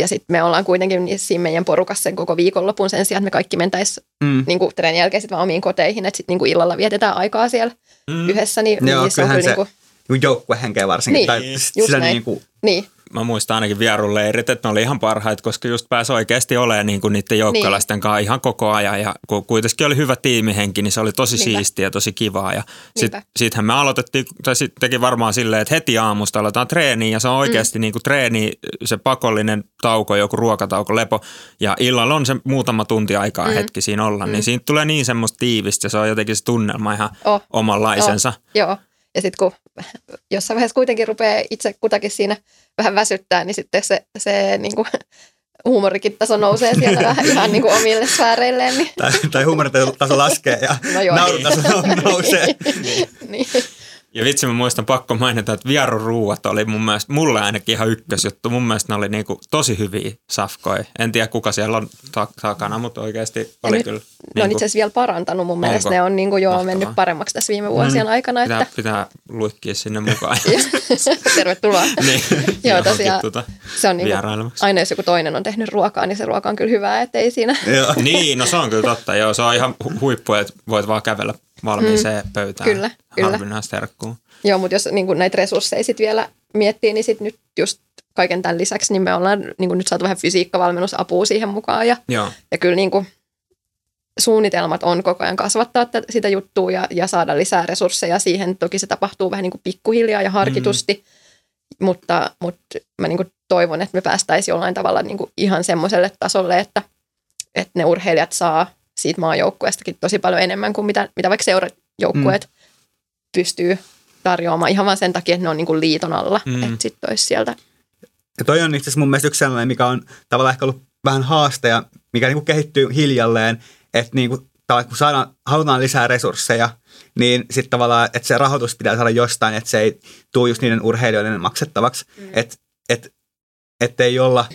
[SPEAKER 3] ja sitten me ollaan kuitenkin niin siinä meidän porukassa sen koko viikonlopun sen sijaan, että me kaikki mentäisiin
[SPEAKER 2] Mm.
[SPEAKER 3] niin kuin treenin jälkeen sit vaan omiin koteihin, että sitten niin kuin illalla vietetään aikaa siellä
[SPEAKER 1] mm.
[SPEAKER 3] yhdessä, niin,
[SPEAKER 2] Joo,
[SPEAKER 3] niin se on kyllä
[SPEAKER 2] se-
[SPEAKER 3] niin kuin,
[SPEAKER 2] joukkuehenkeä varsinkin.
[SPEAKER 3] Niin,
[SPEAKER 2] tai
[SPEAKER 3] just
[SPEAKER 2] sitä
[SPEAKER 3] näin.
[SPEAKER 2] niin kuin,
[SPEAKER 3] niin,
[SPEAKER 1] Mä muistan ainakin vierunleirit, että ne oli ihan parhaita, koska just pääsi oikeasti olemaan niin kuin niiden joukkuealaisten kanssa ihan koko ajan. Ja kun kuitenkin oli hyvä tiimihenki, niin se oli tosi
[SPEAKER 3] Niinpä.
[SPEAKER 1] siistiä ja tosi kivaa. Ja sit, sittenhän me aloitettiin, tai sittenkin varmaan silleen, että heti aamusta aletaan treeniin. Ja se on oikeasti mm. niin kuin treeni, se pakollinen tauko, joku ruokatauko, lepo. Ja illalla on se muutama tunti aikaa mm. hetki siinä olla. Mm. Niin siitä tulee niin semmoista tiivistä ja se on jotenkin se tunnelma ihan
[SPEAKER 3] Oh.
[SPEAKER 1] omanlaisensa.
[SPEAKER 3] joo. Ja sitten kun jossain vaiheessa kuitenkin rupeaa itse kutakin siinä vähän väsyttää, niin sitten se, se niin kuin, huumorikin taso nousee sieltä vähän ihan niin kuin omille sfääreilleen. Niin,
[SPEAKER 2] tai, tai huumoritaso laskee ja
[SPEAKER 3] No joo.
[SPEAKER 2] naurutaso nousee.
[SPEAKER 3] niin,
[SPEAKER 1] Ja vitsi mä muistan pakko mainita, että vieruruuat oli mun mielestä, mulle ainakin ihan ykkösjuttu. Mun mielestä ne oli niinku tosi hyviä safkoja. En tiedä kuka siellä on ta- takana, mutta oikeasti oli
[SPEAKER 3] nyt
[SPEAKER 1] kyllä.
[SPEAKER 3] ne on
[SPEAKER 1] niinku-
[SPEAKER 3] itse asiassa vielä parantanut mun mielestä.
[SPEAKER 1] Onko?
[SPEAKER 3] Ne on niin kuin, joo,
[SPEAKER 1] Mahtavaa.
[SPEAKER 3] mennyt paremmaksi tässä viime vuosien aikana.
[SPEAKER 1] pitää,
[SPEAKER 3] Että,
[SPEAKER 1] pitää luikkia sinne mukaan.
[SPEAKER 3] tervetuloa.
[SPEAKER 1] niin,
[SPEAKER 3] Joo, tosiaan
[SPEAKER 1] Tuota,
[SPEAKER 3] Se on niin
[SPEAKER 1] vierailemassa.
[SPEAKER 3] aina jos joku toinen on tehnyt ruokaa, niin se ruoka on kyllä hyvää, ettei siinä.
[SPEAKER 1] Niin, no se on kyllä totta. Joo, se on ihan hu- huippu, että voit vaan kävellä valmiiseen mm, pöytään.
[SPEAKER 3] kyllä, kyllä. Joo, mutta jos niin kuin näitä resursseja sit vielä miettii, niin sit nyt just kaiken tämän lisäksi, niin me ollaan niin kuin nyt saatu vähän fysiikkavalmennusapua siihen mukaan. Ja,
[SPEAKER 1] Joo,
[SPEAKER 3] ja kyllä niin kuin, suunnitelmat on koko ajan kasvattaa sitä juttua ja, ja saada lisää resursseja siihen. Toki se tapahtuu vähän niin kuin pikkuhiljaa ja harkitusti, mm. mutta, mutta mä niin kuin toivon, että me päästäisiin jollain tavalla niin kuin ihan semmoiselle tasolle, että, että ne urheilijat saa siitä maajoukkueestakin tosi paljon enemmän kuin mitä, mitä vaikka seurajoukkueet mm. pystyy tarjoamaan ihan vain sen takia, että ne on niin kuin liiton alla, mm. että sitten olisi sieltä.
[SPEAKER 2] Ja toi on itse asiassa mun mielestä yksi sellainen, mikä on tavallaan ehkä ollut vähän haaste ja mikä niin kuin kehittyy hiljalleen, että niin kuin, kun saadaan, halutaan lisää resursseja, niin sitten tavallaan, että se rahoitus pitää saada jostain, että se ei tule just niiden urheilijoiden maksettavaksi. Mm. Että et, et ei olla,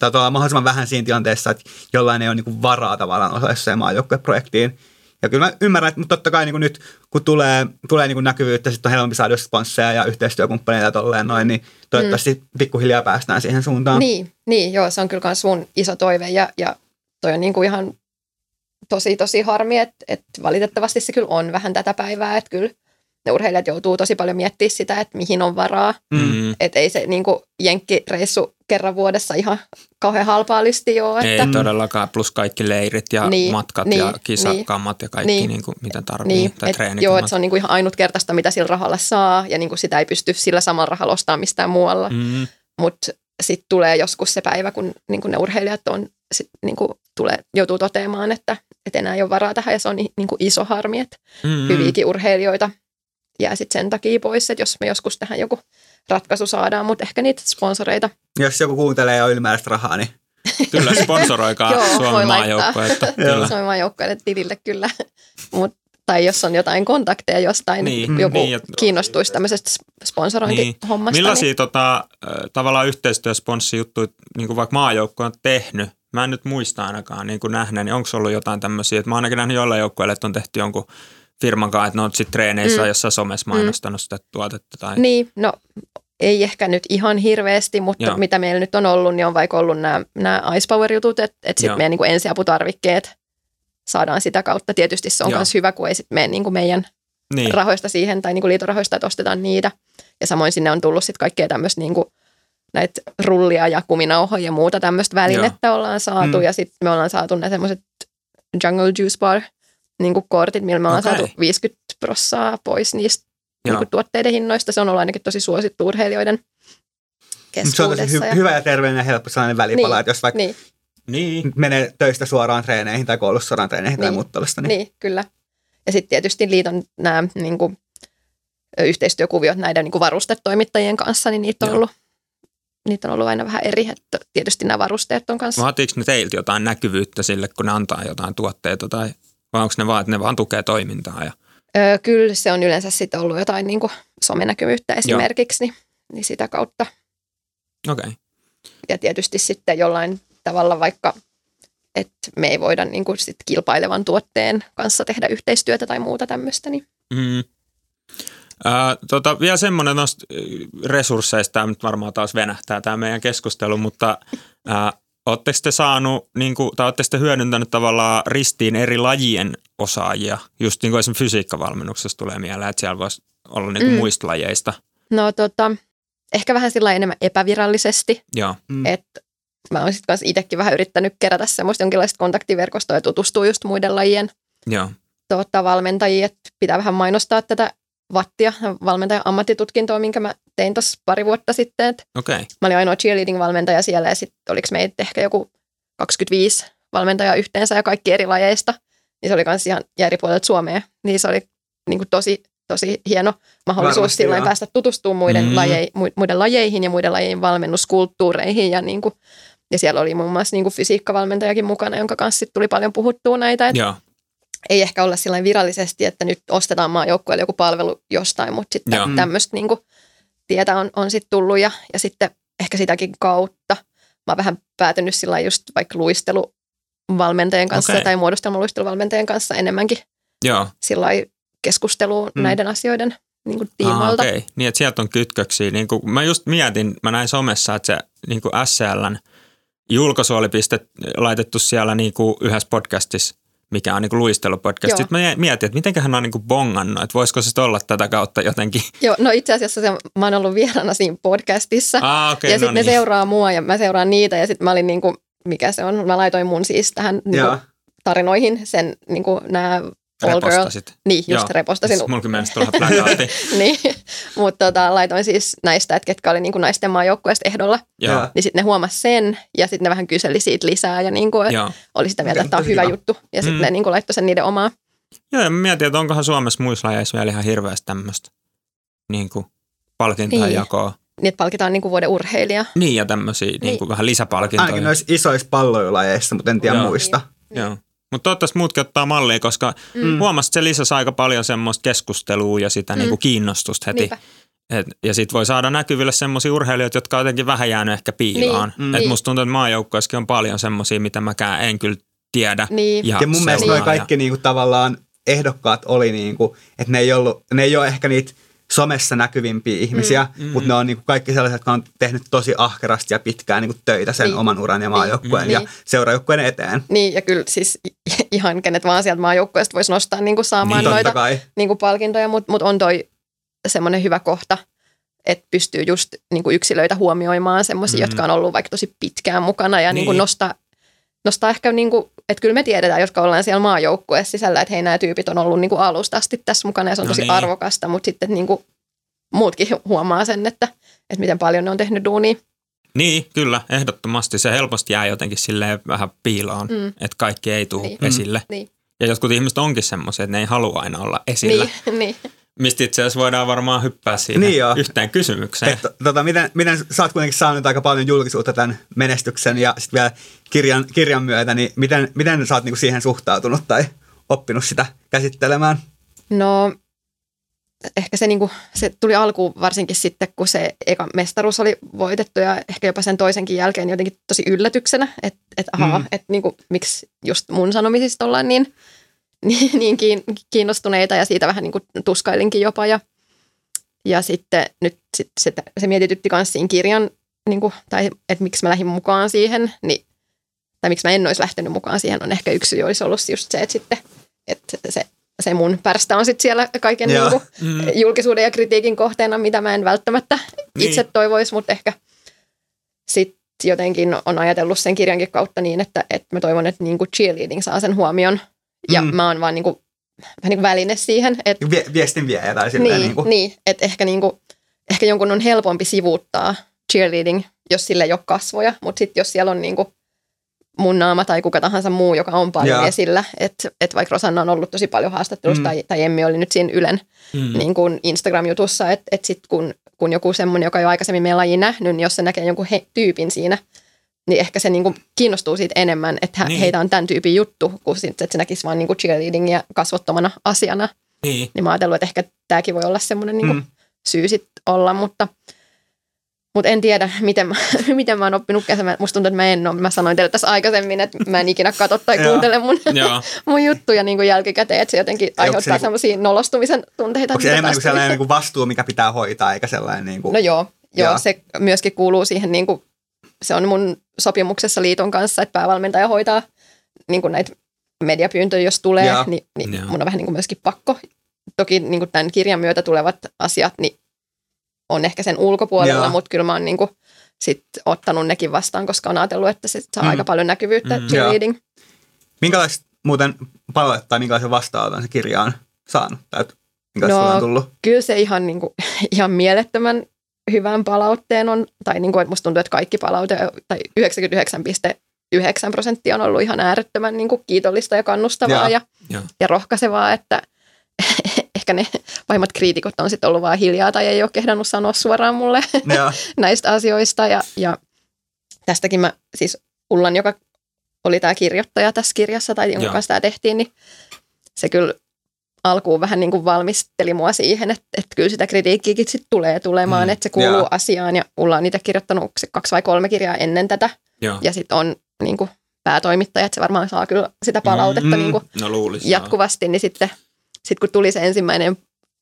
[SPEAKER 2] tai olla mahdollisimman vähän siinä tilanteessa, että jollain ei ole niin varaa tavallaan osallistua maajoukkueprojektiin. Ja kyllä mä ymmärrän, että mutta totta kai niin kuin nyt, kun tulee, tulee niin kuin näkyvyyttä, sitten on helpompi saada sponsseja ja yhteistyökumppaneita ja tolleen noin, niin toivottavasti mm. pikkuhiljaa päästään siihen suuntaan.
[SPEAKER 3] Niin, niin joo, se on kyllä myös sun iso toive ja, ja toi on niin kuin ihan tosi, tosi harmi, että, että valitettavasti se kyllä on vähän tätä päivää, että kyllä ne urheilijat joutuu tosi paljon miettimään sitä, että mihin on varaa. Mm. Että ei se niin kuin jenkkireissu kerran vuodessa ihan kauhean halpaa lysti ole.
[SPEAKER 1] Että... Ei todellakaan, plus kaikki leirit ja niin, matkat niin, ja kisakammat niin, ja kaikki, niin, niin kuin, mitä tarvitsee. Niin, tai
[SPEAKER 3] et, joo, että se on niin kuin ihan ainutkertaista, mitä sillä rahalla saa, ja niin kuin sitä ei pysty sillä samalla rahalla ostamaan mistään muualla. Mm. Mutta sitten tulee joskus se päivä, kun niin kuin ne urheilijat on, sit, niin kuin tulee, joutuu toteamaan, että, että enää ei ole varaa tähän, ja se on niin kuin iso harmi, että mm-hmm. hyviäkin urheilijoita jää sitten sen takia pois, että jos me joskus tähän joku ratkaisu saadaan, mutta ehkä niitä sponsoreita.
[SPEAKER 2] Jos joku kuuntelee jo ylimääräistä rahaa, niin
[SPEAKER 1] Kyllä sponsoroikaa Suomen maajoukkoja.
[SPEAKER 3] Suomen maajoukkojen tilille kyllä. Mut, tai jos on jotain kontakteja jostain, niin, joku niin, kiinnostuisi tämmöisestä sponsorointihommasta.
[SPEAKER 1] Niin. Millaisia niin... tota, tavallaan yhteistyösponssijuttuja niin vaikka maajoukko on tehnyt? Mä en nyt muista ainakaan niin kuin nähneen, niin onko ollut jotain tämmöisiä, että mä oon ainakin nähnyt jollain joukkueelle, että on tehty jonkun firman kanssa, että ne on sitten treeneissä mm. jossain somessa mm. mainostanut mm. sitä tuotetta? Tai...
[SPEAKER 3] Niin, no ei ehkä nyt ihan hirveästi, mutta Joo. mitä meillä nyt on ollut, niin on vaikka ollut nämä, nämä Ice Power-jutut, että, että sitten meidän niin ensiaputarvikkeet saadaan sitä kautta. Tietysti se on myös hyvä, kun ei sitten mene niin kuin meidän niin. rahoista siihen tai niin kuin liitorahoista, että ostetaan niitä. Ja samoin sinne on tullut sitten kaikkea tämmöistä niin kuin näitä rullia ja kuminauhoja ja muuta tämmöistä välinettä Joo. ollaan saatu. Mm. Ja sitten me ollaan saatu ne semmoiset Jungle Juice Bar niin kuin kortit, millä me ollaan okay. saatu 50 prossaa pois niistä niin kuin tuotteiden hinnoista. Se on ollut ainakin tosi suosittu urheilijoiden keskuudessa.
[SPEAKER 2] Se on tosi hy- hyvä ja terveellinen ja helppo sellainen välipala, niin, että jos vaikka niin.
[SPEAKER 1] niin.
[SPEAKER 2] menee töistä suoraan treeneihin tai koulussa suoraan treeneihin niin. tai muuta tällaista.
[SPEAKER 3] Niin. niin, kyllä. Ja sitten tietysti liiton nämä niin kuin, yhteistyökuviot näiden niin kuin varustetoimittajien kanssa, niin niitä on, ollut, niitä on ollut aina vähän eri. Että tietysti nämä varusteet on kanssa.
[SPEAKER 1] Vaatiiko ne teiltä jotain näkyvyyttä sille, kun ne antaa jotain tuotteita tai vai onko ne vaan, että ne vaan tukee toimintaa? Ja...
[SPEAKER 3] Öö, kyllä se on yleensä sitten ollut jotain niin kuin somenäkyvyyttä esimerkiksi, niin, niin sitä kautta.
[SPEAKER 1] Okei. Okay.
[SPEAKER 3] Ja tietysti sitten jollain tavalla vaikka, että me ei voida niin kuin sit kilpailevan tuotteen kanssa tehdä yhteistyötä tai muuta tämmöistä. Niin. Mm.
[SPEAKER 1] Äh, tota, vielä semmoinen noista resursseista, tämä nyt varmaan taas venähtää tämä meidän keskustelu, mutta äh, Oletteko te saanut, niin kuin, tai oletteko te hyödyntänyt tavallaan ristiin eri lajien osaajia? Just niin kuin esimerkiksi fysiikkavalmennuksessa tulee mieleen, että siellä voisi olla niin kuin mm. muista lajeista.
[SPEAKER 3] No tota, ehkä vähän sillä enemmän epävirallisesti.
[SPEAKER 1] Joo.
[SPEAKER 3] Mm. Että mä oon sitten itsekin vähän yrittänyt kerätä semmoista jonkinlaista kontaktiverkostoa ja tutustua just muiden lajien
[SPEAKER 1] Joo.
[SPEAKER 3] Tota, valmentajia, että pitää vähän mainostaa tätä vattia, valmentajan ammattitutkintoa, minkä mä tein tuossa pari vuotta sitten.
[SPEAKER 1] Okay.
[SPEAKER 3] Mä olin ainoa cheerleading-valmentaja siellä ja sitten oliko meitä ehkä joku 25 valmentajaa yhteensä ja kaikki eri lajeista. Niin se oli myös ihan eri puolelta Suomea. Niin se oli niin kuin tosi, tosi hieno mahdollisuus silloin päästä tutustumaan muiden, mm. laje, muiden lajeihin ja muiden lajien valmennuskulttuureihin. Ja, niin kuin, ja siellä oli muun muassa niin kuin fysiikkavalmentajakin mukana, jonka kanssa tuli paljon puhuttua näitä. Että ei ehkä olla sillä virallisesti, että nyt ostetaan maajoukkueelle joku palvelu jostain, mutta sitten Joo. tämmöistä niin tietä on, on sitten tullut ja, ja sitten ehkä sitäkin kautta. Mä oon vähän päätynyt sillä just vaikka luisteluvalmentajien kanssa okay. tai muodostelmaluisteluvalmentajien kanssa enemmänkin
[SPEAKER 1] Joo.
[SPEAKER 3] sillä keskusteluun mm. näiden asioiden niin kuin tiimoilta.
[SPEAKER 1] Ah, okay. Niin, että sieltä on kytköksiä. Niin kuin, mä just mietin, mä näin somessa, että se niin kuin SCLn julkaisu oli pistet, laitettu siellä niin kuin yhdessä podcastissa mikä on niin luistelupodcast. Sitten mä mietin, että miten hän on niin bongannut, että voisiko se olla tätä kautta jotenkin.
[SPEAKER 3] Joo, no itse asiassa se, mä oon ollut vieraana siinä podcastissa.
[SPEAKER 1] Ah, okay,
[SPEAKER 3] ja
[SPEAKER 1] no
[SPEAKER 3] sitten niin. ne seuraa mua ja mä seuraan niitä ja sitten mä olin niin kuin, mikä se on, mä laitoin mun siis tähän niin kuin, tarinoihin sen niin kuin nämä All Girl.
[SPEAKER 1] Repostasit.
[SPEAKER 3] Niin, just
[SPEAKER 1] Joo.
[SPEAKER 3] repostasin.
[SPEAKER 1] Siis Mulla kyllä mennessä tulla plakaatti.
[SPEAKER 3] niin, mutta tota, laitoin siis näistä, että ketkä oli niin kuin naisten maajoukkueesta ehdolla.
[SPEAKER 1] Joo.
[SPEAKER 3] Niin sitten ne huomasi sen ja sitten ne vähän kyseli siitä lisää ja niin kuin,
[SPEAKER 1] Joo.
[SPEAKER 3] oli sitä mieltä, että tämä on hyvä
[SPEAKER 2] hyvä.
[SPEAKER 3] juttu. Ja sitten
[SPEAKER 1] Mm.
[SPEAKER 3] ne niin kuin laittoi sen niiden omaa.
[SPEAKER 1] Joo, ja mä mietin, että onkohan Suomessa muissa lajeissa vielä ihan hirveästi tämmöistä niin kuin palkintojen
[SPEAKER 3] Niin.
[SPEAKER 1] jakoa.
[SPEAKER 3] Niin, että palkitaan niin kuin vuoden urheilija.
[SPEAKER 1] Niin, ja tämmöisiä niin.
[SPEAKER 3] Niin.
[SPEAKER 1] kuin vähän lisäpalkintoja.
[SPEAKER 2] Ainakin noissa isoissa palloilajeissa, mutta en tiedä
[SPEAKER 1] Joo.
[SPEAKER 2] muista.
[SPEAKER 1] Joo. Mutta toivottavasti muutkin ottaa mallia, koska mm. huomasin, että se lisäsi aika paljon semmoista keskustelua ja sitä mm. niinku kiinnostusta heti.
[SPEAKER 3] Niinpä.
[SPEAKER 1] Et, ja sitten voi saada näkyville semmoisia urheilijoita, jotka on jotenkin vähän jäänyt ehkä piiloon.
[SPEAKER 3] Niin,
[SPEAKER 1] Niin. Et
[SPEAKER 3] niin.
[SPEAKER 1] musta tuntuu, että maajoukkoissakin on paljon semmoisia, mitä mäkään en kyllä tiedä.
[SPEAKER 3] Niin.
[SPEAKER 1] Ja,
[SPEAKER 2] Ja mun mielestä noi kaikki niinku tavallaan ehdokkaat oli niinku, että ne ei, ollut, ne ei ole ehkä niitä somessa näkyvimpiä ihmisiä, mm, mutta ne on niinku kaikki sellaiset, jotka on tehnyt tosi ahkerasti ja pitkään niinku töitä sen
[SPEAKER 3] Niin.
[SPEAKER 2] oman uran ja maajoukkueen
[SPEAKER 3] Niin.
[SPEAKER 2] ja seurajoukkueen eteen.
[SPEAKER 3] Niin, ja kyllä siis ihan kenet vaan sieltä maajoukkueesta voisi nostaa niin kuin saamaan
[SPEAKER 1] Niin,
[SPEAKER 3] noita
[SPEAKER 2] kai.
[SPEAKER 3] niin kuin palkintoja, mutta mut on toi semmoinen hyvä kohta, että pystyy just niin kuin yksilöitä huomioimaan semmoisia,
[SPEAKER 1] Mm.
[SPEAKER 3] mm. jotka on ollut vaikka tosi pitkään mukana ja niin. Niin kuin
[SPEAKER 1] Niin.
[SPEAKER 3] nostaa, nostaa ehkä, niin kuin, että kyllä me tiedetään, jotka ollaan siellä maajoukkueessa sisällä, että hei nämä tyypit on ollut niin kuin alusta asti tässä mukana ja se on
[SPEAKER 1] No
[SPEAKER 3] tosi
[SPEAKER 1] niin.
[SPEAKER 3] arvokasta, mutta sitten niin kuin muutkin huomaa sen, että, että miten paljon ne on tehnyt duunia.
[SPEAKER 1] Niin, kyllä, ehdottomasti. Se helposti jää jotenkin silleen vähän piiloon, mm.
[SPEAKER 3] Mm.
[SPEAKER 1] että kaikki ei tule
[SPEAKER 3] Niin.
[SPEAKER 1] niin. esille.
[SPEAKER 3] Niin,
[SPEAKER 1] Ja jotkut ihmiset onkin semmoisia, että ne ei halua aina olla esillä.
[SPEAKER 3] niin, niin.
[SPEAKER 1] Mistä itse asiassa voidaan varmaan hyppää siihen
[SPEAKER 2] Niin joo.
[SPEAKER 1] yhteen kysymykseen.
[SPEAKER 2] Et, tota, miten, miten sä oot kuitenkin saanut aika paljon julkisuutta tämän menestyksen ja sitten vielä kirjan, kirjan myötä, niin miten, miten sä oot niinku siihen suhtautunut tai oppinut sitä käsittelemään?
[SPEAKER 3] No ehkä se, niinku, se tuli alkuun varsinkin sitten, kun se eka mestaruus oli voitettu ja ehkä jopa sen toisenkin jälkeen jotenkin tosi yllätyksenä, että et, ahaa,
[SPEAKER 2] Mm.
[SPEAKER 3] mm. että niinku, miksi just mun sanomisista ollaan niin, niin, niin kiin- kiinnostuneita ja siitä vähän niinku tuskailinkin jopa ja, ja sitten nyt sit, se, se mietitytti myös siinä kirjan, niinku, tai että miksi mä lähdin mukaan siihen, niin, tai miksi mä en olisi lähtenyt mukaan siihen, on ehkä yksi olisi ollut just se, että sitten että se, se mun pärstä on sitten siellä kaiken
[SPEAKER 2] Joo.
[SPEAKER 3] niinku,
[SPEAKER 1] Mm.
[SPEAKER 3] julkisuuden ja kritiikin kohteena, mitä mä en välttämättä
[SPEAKER 1] Niin.
[SPEAKER 3] itse toivoisi, mutta ehkä sitten jotenkin on ajatellut sen kirjankin kautta niin, että, että mä toivon, että niinku cheerleading saa sen huomion. Ja
[SPEAKER 2] Mm.
[SPEAKER 3] mä oon vaan niinku, vähän niin kuin väline siihen. Että,
[SPEAKER 2] Vie, viestin viejä tai silleen
[SPEAKER 3] niin,
[SPEAKER 2] niinku.
[SPEAKER 3] niin, että ehkä, niinku, ehkä jonkun on helpompi sivuuttaa cheerleading, jos sille ei ole kasvoja, mutta sitten jos siellä on niinku mun naama tai kuka tahansa muu, joka on paljon
[SPEAKER 2] Joo.
[SPEAKER 3] esillä, että et vaikka Rosanna on ollut tosi paljon haastattelussa
[SPEAKER 2] Mm.
[SPEAKER 3] tai, tai Emmi oli nyt siinä Ylen
[SPEAKER 1] Mm.
[SPEAKER 3] niin kuin Instagram-jutussa, että et sitten kun, kun joku semmoinen, joka ei ole aikaisemmin meidän lajiin nähnyt, niin jos se näkee jonkun he, tyypin siinä, niin ehkä se niin kuin kiinnostuu siitä enemmän, että
[SPEAKER 1] Niin.
[SPEAKER 3] niin. heitä on tämän tyypin juttu, kuin sit, että se näkisi vaan niin kuin cheerleadingia kasvottomana asiana.
[SPEAKER 1] Niin.
[SPEAKER 3] Niin mä ajattelin, että ehkä tämäkin voi olla semmoinen niin kuin
[SPEAKER 2] Mm.
[SPEAKER 3] syy sit olla, mutta, mutta en tiedä, miten mä, miten mä oon oppinut käsemään. Musta tuntuu, että mä en ole. Mä sanoin teille tässä aikaisemmin, että mä en ikinä katso tai kuuntele mun, mun juttuja niin kuin jälkikäteen, että se jotenkin
[SPEAKER 2] se
[SPEAKER 3] aiheuttaa
[SPEAKER 2] niinku-
[SPEAKER 3] semmoisia nolostumisen tunteita.
[SPEAKER 2] Onko se
[SPEAKER 3] mitä
[SPEAKER 2] enemmän niinku sellainen
[SPEAKER 3] tuli.
[SPEAKER 2] niinku vastuu, mikä pitää hoitaa, eikä sellainen niinku...
[SPEAKER 3] No joo, joo,
[SPEAKER 2] joo.
[SPEAKER 3] se myöskin kuuluu siihen, niin kuin, se on mun sopimuksessa liiton kanssa, että päävalmentaja hoitaa niin kuin näitä mediapyyntöjä, jos tulee,
[SPEAKER 2] Joo.
[SPEAKER 3] niin, niin
[SPEAKER 1] Joo.
[SPEAKER 3] mun on vähän niin kuin myöskin pakko. Toki niin kuin tämän kirjan myötä tulevat asiat niin on ehkä sen ulkopuolella,
[SPEAKER 2] Joo.
[SPEAKER 3] mutta kyllä mä oon niin kuin sit ottanut nekin vastaan, koska on ajatellut, että se saa
[SPEAKER 2] Mm.
[SPEAKER 3] aika paljon näkyvyyttä
[SPEAKER 1] Mm.
[SPEAKER 3] mm. cheerleading.
[SPEAKER 2] Minkälaista muuten palautetta tai minkälaisen vastaanoton se kirja on saanut? Tai minkälaista
[SPEAKER 3] No,
[SPEAKER 2] on tullut?
[SPEAKER 3] Kyllä se ihan, niin kuin, ihan mielettömän hyvän palautteen on, tai niin kuin, että musta tuntuu, että kaikki palaute, tai 99,9 prosenttia on ollut ihan äärettömän niin kuin kiitollista ja kannustavaa
[SPEAKER 2] Joo.
[SPEAKER 3] ja,
[SPEAKER 1] Joo.
[SPEAKER 3] ja rohkaisevaa, että ehkä ne pahimmat kriitikot on sitten ollut vaan hiljaa tai ei ole kehdannut sanoa suoraan mulle
[SPEAKER 2] Joo.
[SPEAKER 3] näistä asioista. Ja, ja tästäkin mä siis Ullan, joka oli tämä kirjoittaja tässä kirjassa tai jonka kanssa tämä tehtiin, niin se kyllä alkuun vähän niin kuin valmisteli mua siihen, että, että kyllä sitä kritiikkiäkin sit tulee tulemaan,
[SPEAKER 1] Mm,
[SPEAKER 3] että se kuuluu
[SPEAKER 2] joo.
[SPEAKER 3] asiaan. Ja on itse kirjoittanut kaksi vai kolme kirjaa ennen tätä
[SPEAKER 1] Joo.
[SPEAKER 3] ja sitten on niin kuin päätoimittaja, että se varmaan saa kyllä sitä palautetta
[SPEAKER 2] Mm.
[SPEAKER 3] niin kuin
[SPEAKER 1] No luulis.
[SPEAKER 3] jatkuvasti, niin sitten sit kun tuli se ensimmäinen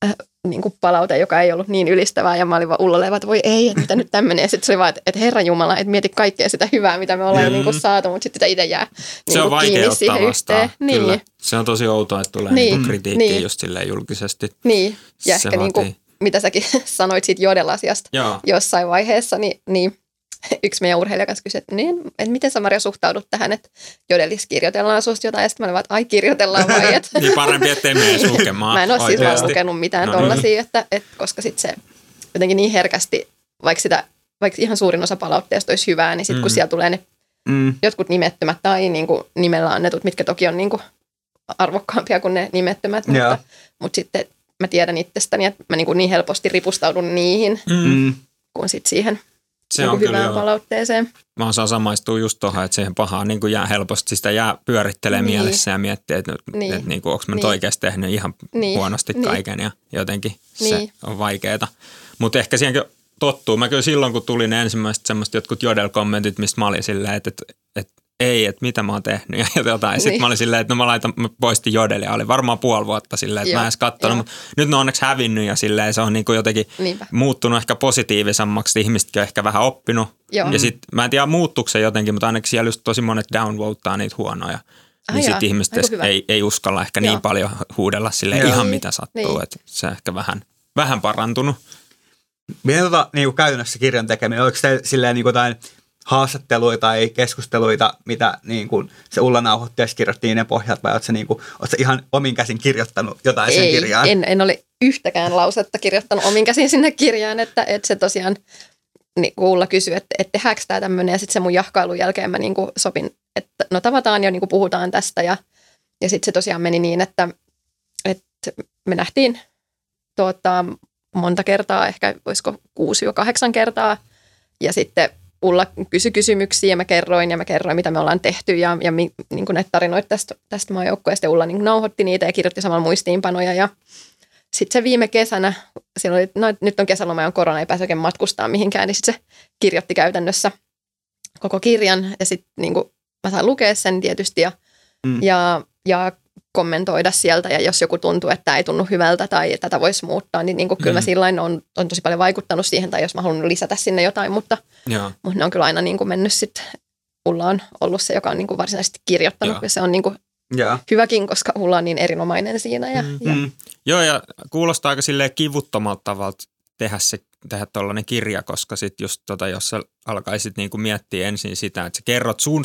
[SPEAKER 3] äh, niin kuin palaute, joka ei ollut niin ylistävää, ja mä olin vaan Ullalle, että voi ei, että mitä nyt tämmöinen, ja sitten se oli vaan, että, että Herra Jumala, että mieti kaikkea sitä hyvää, mitä me ollaan
[SPEAKER 1] Mm.
[SPEAKER 3] niin kuin saatu, mutta sitten sitä itse jää niin
[SPEAKER 1] Se on vaikea
[SPEAKER 3] kiinni
[SPEAKER 1] ottaa
[SPEAKER 3] siihen
[SPEAKER 1] vastaan.
[SPEAKER 3] yhteen. Niin,
[SPEAKER 1] Kyllä. Se on tosi outoa, että tulee
[SPEAKER 3] Niin,
[SPEAKER 1] niinku kritiikkiä
[SPEAKER 3] niin.
[SPEAKER 1] just silleen julkisesti.
[SPEAKER 3] niin. ja
[SPEAKER 1] Se
[SPEAKER 3] ehkä niin kuin, mitä säkin sanoit siitä Jodel-asiasta
[SPEAKER 1] Joo.
[SPEAKER 3] jossain vaiheessa, niin, niin yksi meidän urheilija kanssa kysyi, että, niin, että miten sä Maria suhtaudut tähän, että jodelis kirjoitellaan susta jotain, ja sitten mä olin vaan, että ai kirjoitellaan vai, että
[SPEAKER 1] Niin parempi, ettei mene lukemaan
[SPEAKER 3] Mä en ole siis vaan lukenut mitään
[SPEAKER 1] No
[SPEAKER 3] no,
[SPEAKER 1] niin.
[SPEAKER 3] tollasia, että, että, koska sitten se jotenkin niin herkästi, vaikka, sitä, vaikka ihan suurin osa palautteesta olisi hyvää, niin sitten
[SPEAKER 1] Mm.
[SPEAKER 3] kun siellä tulee ne
[SPEAKER 2] Mm.
[SPEAKER 3] jotkut nimettömät tai niin kuin nimellä annetut, mitkä toki on niin kuin arvokkaampia kuin ne nimettömät, mutta, mutta sitten mä tiedän itsestäni, että mä niin, kuin niin helposti ripustaudun niihin
[SPEAKER 1] Mm.
[SPEAKER 2] Mm.
[SPEAKER 3] kuin sit siihen
[SPEAKER 1] Se on kyllä
[SPEAKER 3] hyvään
[SPEAKER 1] joo.
[SPEAKER 3] palautteeseen.
[SPEAKER 1] Mä osaan samaistua just tuohon, että siihen pahaan niin kuin jää helposti. Sitä jää pyörittelee
[SPEAKER 3] Niin.
[SPEAKER 1] mielessä ja miettii, että, niin. Että niin kuin, onko mä nyt
[SPEAKER 3] Niin.
[SPEAKER 1] oikeasti tehnyt ihan
[SPEAKER 3] Niin.
[SPEAKER 1] huonosti
[SPEAKER 3] Niin.
[SPEAKER 1] kaiken ja jotenkin se
[SPEAKER 3] Niin.
[SPEAKER 1] on vaikeeta. Mutta ehkä siihenkin tottuu. Mä kyllä silloin, kun tuli ne ensimmäiset semmoiset jotkut jodel-kommentit, mistä mä olin silleen, että, että ei, että mitä mä oon tehnyt ja jotain. Sitten
[SPEAKER 3] Niin.
[SPEAKER 1] mä olin silleen, että no mä laitan, mä poistin jodelia. Oli varmaan puoli vuotta silleen, että
[SPEAKER 3] Joo,
[SPEAKER 1] mä en edes kattonut, mutta nyt ne on onneksi hävinnyt ja silleen se on niin kuin jotenkin
[SPEAKER 3] Niinpä.
[SPEAKER 1] muuttunut ehkä positiivisemmaksi. Ihmisetkin on ehkä vähän oppinut.
[SPEAKER 3] Joo.
[SPEAKER 1] Ja sitten mä en tiedä muuttuuko se jotenkin, mutta ainakin siellä just tosi monet downvotaa niitä huonoja.
[SPEAKER 3] Ah
[SPEAKER 1] niin sitten ihmiset ei, ei uskalla ehkä
[SPEAKER 3] Joo.
[SPEAKER 1] niin paljon huudella sille ihan
[SPEAKER 3] Niin,
[SPEAKER 1] mitä sattuu.
[SPEAKER 3] niin.
[SPEAKER 1] Että se ehkä vähän, vähän parantunut.
[SPEAKER 2] Miten tota, niin kuin käytännössä kirjan tekeminen, oliko se silleen niin kuin jotain haastatteluita tai keskusteluita, mitä niin kuin se Ulla nauhoitteessa kirjoitti niiden pohjalta, vai oletko se, niin kuin, oletko ihan omin käsin kirjoittanut jotain sen
[SPEAKER 3] Ei,
[SPEAKER 2] kirjaan?
[SPEAKER 3] en, en ole yhtäkään lausetta kirjoittanut omin käsin sinne kirjaan, että, että se tosiaan niin Ulla kysyi, että, että tehdäänkö tämä tämmöinen, ja sitten se mun jahkailun jälkeen mä niin kuin sopin, että no tavataan ja niin kuin puhutaan tästä, ja, ja sitten se tosiaan meni niin, että, että me nähtiin tuota, monta kertaa, ehkä olisiko 6-8 kertaa, ja sitten Ulla kysyi kysymyksiä ja mä kerroin ja mä kerroin, mitä me ollaan tehty ja, ja mi, niin kuin näitä tarinoita tästä, tästä maajoukkueesta. Ja Ulla niin nauhoitti niitä ja kirjoitti samalla muistiinpanoja ja sitten se viime kesänä, oli, no, nyt on kesäloma ja on korona, ei pääse oikein matkustaa mihinkään, niin sitten se kirjoitti käytännössä koko kirjan ja sitten niin kuin mä sain lukea sen tietysti ja,
[SPEAKER 2] mm.
[SPEAKER 3] ja, ja kommentoida sieltä ja jos joku tuntuu, että tämä ei tunnu hyvältä tai tätä voisi muuttaa, niin, niin kuin kyllä mä
[SPEAKER 1] Mm.
[SPEAKER 3] sillain on, on tosi paljon vaikuttanut siihen tai jos mä haluan lisätä sinne jotain, mutta,
[SPEAKER 1] Joo.
[SPEAKER 3] mutta ne on kyllä aina niin kuin mennyt sitten, Ulla on ollut se, joka on niin kuin varsinaisesti kirjoittanut
[SPEAKER 1] Joo.
[SPEAKER 3] ja se on niin kuin
[SPEAKER 2] Joo.
[SPEAKER 3] hyväkin, koska Ulla on niin erinomainen siinä ja,
[SPEAKER 1] Mm.
[SPEAKER 3] ja
[SPEAKER 2] Mm.
[SPEAKER 1] Joo, ja kuulostaa aika silleen kivuttomalta tavalta tehdä se tehdä tuollainen kirja, koska sitten just tota, jos sä alkaisit niinku miettiä ensin sitä, että sä kerrot sun,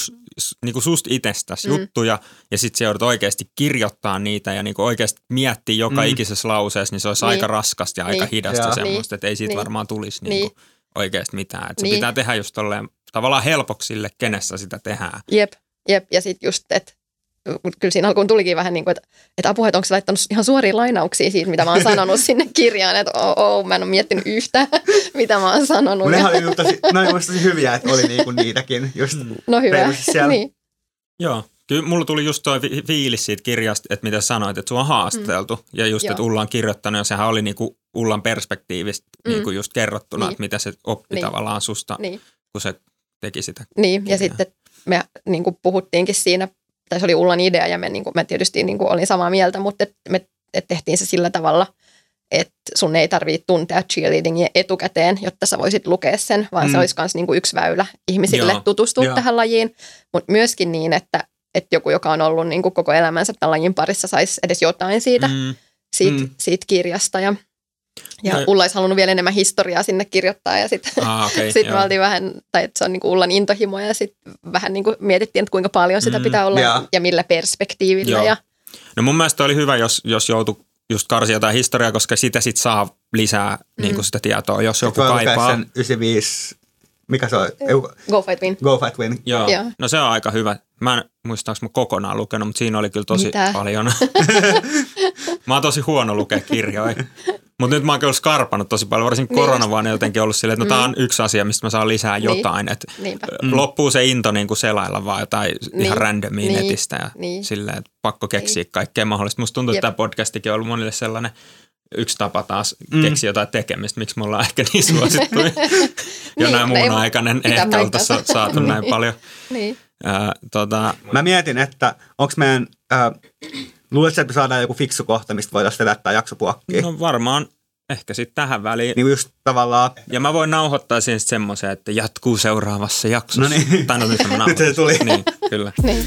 [SPEAKER 1] niinku susta itsestäsi
[SPEAKER 3] Mm.
[SPEAKER 1] juttuja ja sitten sä joudut oikeasti kirjoittaa niitä ja niinku oikeasti miettiä joka
[SPEAKER 2] Mm.
[SPEAKER 1] ikisessä lauseessa, niin se olisi
[SPEAKER 3] Niin.
[SPEAKER 1] aika raskasta ja aika
[SPEAKER 3] Niin.
[SPEAKER 1] hidasta
[SPEAKER 2] Joo.
[SPEAKER 1] semmoista, että ei siitä
[SPEAKER 3] Niin.
[SPEAKER 1] varmaan tulisi
[SPEAKER 3] Niin.
[SPEAKER 1] niinku oikeasti mitään. Et se
[SPEAKER 3] Niin.
[SPEAKER 1] pitää tehdä just tolleen tavallaan helpoksi sille, kenessä sitä tehdään.
[SPEAKER 3] Jep, jep. Ja sitten just, että kyllä siinä alkuun tulikin vähän niin kuin, että, että apua, että onko se laittanut ihan suoria lainauksia siitä, mitä mä oon sanonut sinne kirjaan, että oo, oo, mä en ole miettinyt yhtään, mitä mä oon sanonut.
[SPEAKER 2] Nehän oli tosi, ne oli tosi hyviä, että oli niinku niitäkin just
[SPEAKER 3] no hyvä.
[SPEAKER 2] reilusti siellä.
[SPEAKER 3] niin,
[SPEAKER 1] Joo. Kyllä mulla tuli just toi fi- fiilis siitä kirjasta, että mitä sanoit, että sua on haasteltu. Mm. Ja just,
[SPEAKER 3] Joo.
[SPEAKER 1] että Ulla on kirjoittanut, ja sehän oli niinku Ullan perspektiivistä
[SPEAKER 3] Mm.
[SPEAKER 1] niinku just kerrottuna,
[SPEAKER 3] Niin.
[SPEAKER 1] että mitä se oppi
[SPEAKER 3] Niin.
[SPEAKER 1] tavallaan susta,
[SPEAKER 3] niin,
[SPEAKER 1] kun se teki sitä.
[SPEAKER 3] niin.
[SPEAKER 1] Kyllä.
[SPEAKER 3] ja sitten me niin kuin puhuttiinkin siinä, tai se oli Ullan idea, ja me, niin kuin, mä tietysti niin kuin olin samaa mieltä, mutta et me et tehtiin se sillä tavalla, että sun ei tarvitse tuntea cheerleadingia etukäteen, jotta sä voisit lukea sen, vaan mm. se olisi myös niinku yksi väylä ihmisille
[SPEAKER 1] Joo.
[SPEAKER 3] tutustua
[SPEAKER 2] Joo.
[SPEAKER 3] tähän lajiin, mutta myöskin niin, että, että joku, joka on ollut niinku koko elämänsä tämän lajin parissa, saisi edes jotain siitä, mm. Siitä,
[SPEAKER 2] mm.
[SPEAKER 3] siitä kirjasta. Ja, ja
[SPEAKER 1] No-
[SPEAKER 3] Ulla olisi halunnut vielä enemmän historiaa sinne kirjoittaa ja sitten
[SPEAKER 1] Ah, okay,
[SPEAKER 3] sitten
[SPEAKER 1] joo.
[SPEAKER 3] me oltiin vähän, tai että se on niinku Ullan intohimo ja sitten vähän niinku mietittiin, että kuinka paljon sitä
[SPEAKER 1] Mm,
[SPEAKER 3] pitää olla
[SPEAKER 2] joo.
[SPEAKER 3] ja millä perspektiivillä.
[SPEAKER 1] Joo.
[SPEAKER 3] Ja,
[SPEAKER 1] No mun mielestä oli hyvä, jos, jos joutui just karsia jotain historiaa, koska sitä sit saa lisää mm. niin sitä tietoa, jos joku kaipaa.
[SPEAKER 2] sen 95, mikä se on?
[SPEAKER 3] Go fight win.
[SPEAKER 2] Go Fight Win.
[SPEAKER 1] Joo.
[SPEAKER 3] Joo.
[SPEAKER 1] no se on aika hyvä. Mä en muista, onko mä kokonaan lukenut, mutta siinä oli kyllä tosi
[SPEAKER 3] Mitä?
[SPEAKER 1] paljon. mä oon tosi huono lukea kirjoja. Mutta nyt mä oon kyllä skarpannut tosi paljon, varsinkin
[SPEAKER 3] Niin
[SPEAKER 1] korona vaan jotenkin ollut silleen, että no, tää on yksi asia, mistä mä saan lisää
[SPEAKER 3] Niin.
[SPEAKER 1] jotain. Että
[SPEAKER 3] Niinpä.
[SPEAKER 1] mm. loppuu se into niin kuin selailla vaan jotain niin. ihan randomia
[SPEAKER 3] Niin.
[SPEAKER 1] netistä ja
[SPEAKER 3] Niin.
[SPEAKER 1] silleen, että pakko keksiä
[SPEAKER 3] Niin.
[SPEAKER 1] kaikkea mahdollista. Musta tuntuu, että
[SPEAKER 3] Jep.
[SPEAKER 1] tämä podcastikin on ollut monille sellainen yksi tapa taas
[SPEAKER 2] Mm.
[SPEAKER 1] keksiä jotain tekemistä, miksi me ollaan ehkä niin suosittu. Jonain
[SPEAKER 3] Niin, ei
[SPEAKER 1] muun
[SPEAKER 3] mu-
[SPEAKER 1] aikainen ehkä oltaisiin saatu näin paljon.
[SPEAKER 3] Niin.
[SPEAKER 1] Ää, tota,
[SPEAKER 2] Mä mietin, että onko meidän, äh, luuletko, että me saadaan joku fiksu kohta, mistä voitaisiin vetää tämä jakso puokkiin? No.
[SPEAKER 1] varmaan ehkä sitten tähän väliin.
[SPEAKER 2] Niin just tavallaan,
[SPEAKER 1] Ja mä voin nauhoittaa siihen sitten semmoisen, että jatkuu seuraavassa jaksossa.
[SPEAKER 2] No niin.
[SPEAKER 1] Tai no nyt mä
[SPEAKER 2] Nyt se tuli.
[SPEAKER 1] Niin, kyllä.
[SPEAKER 3] Niin.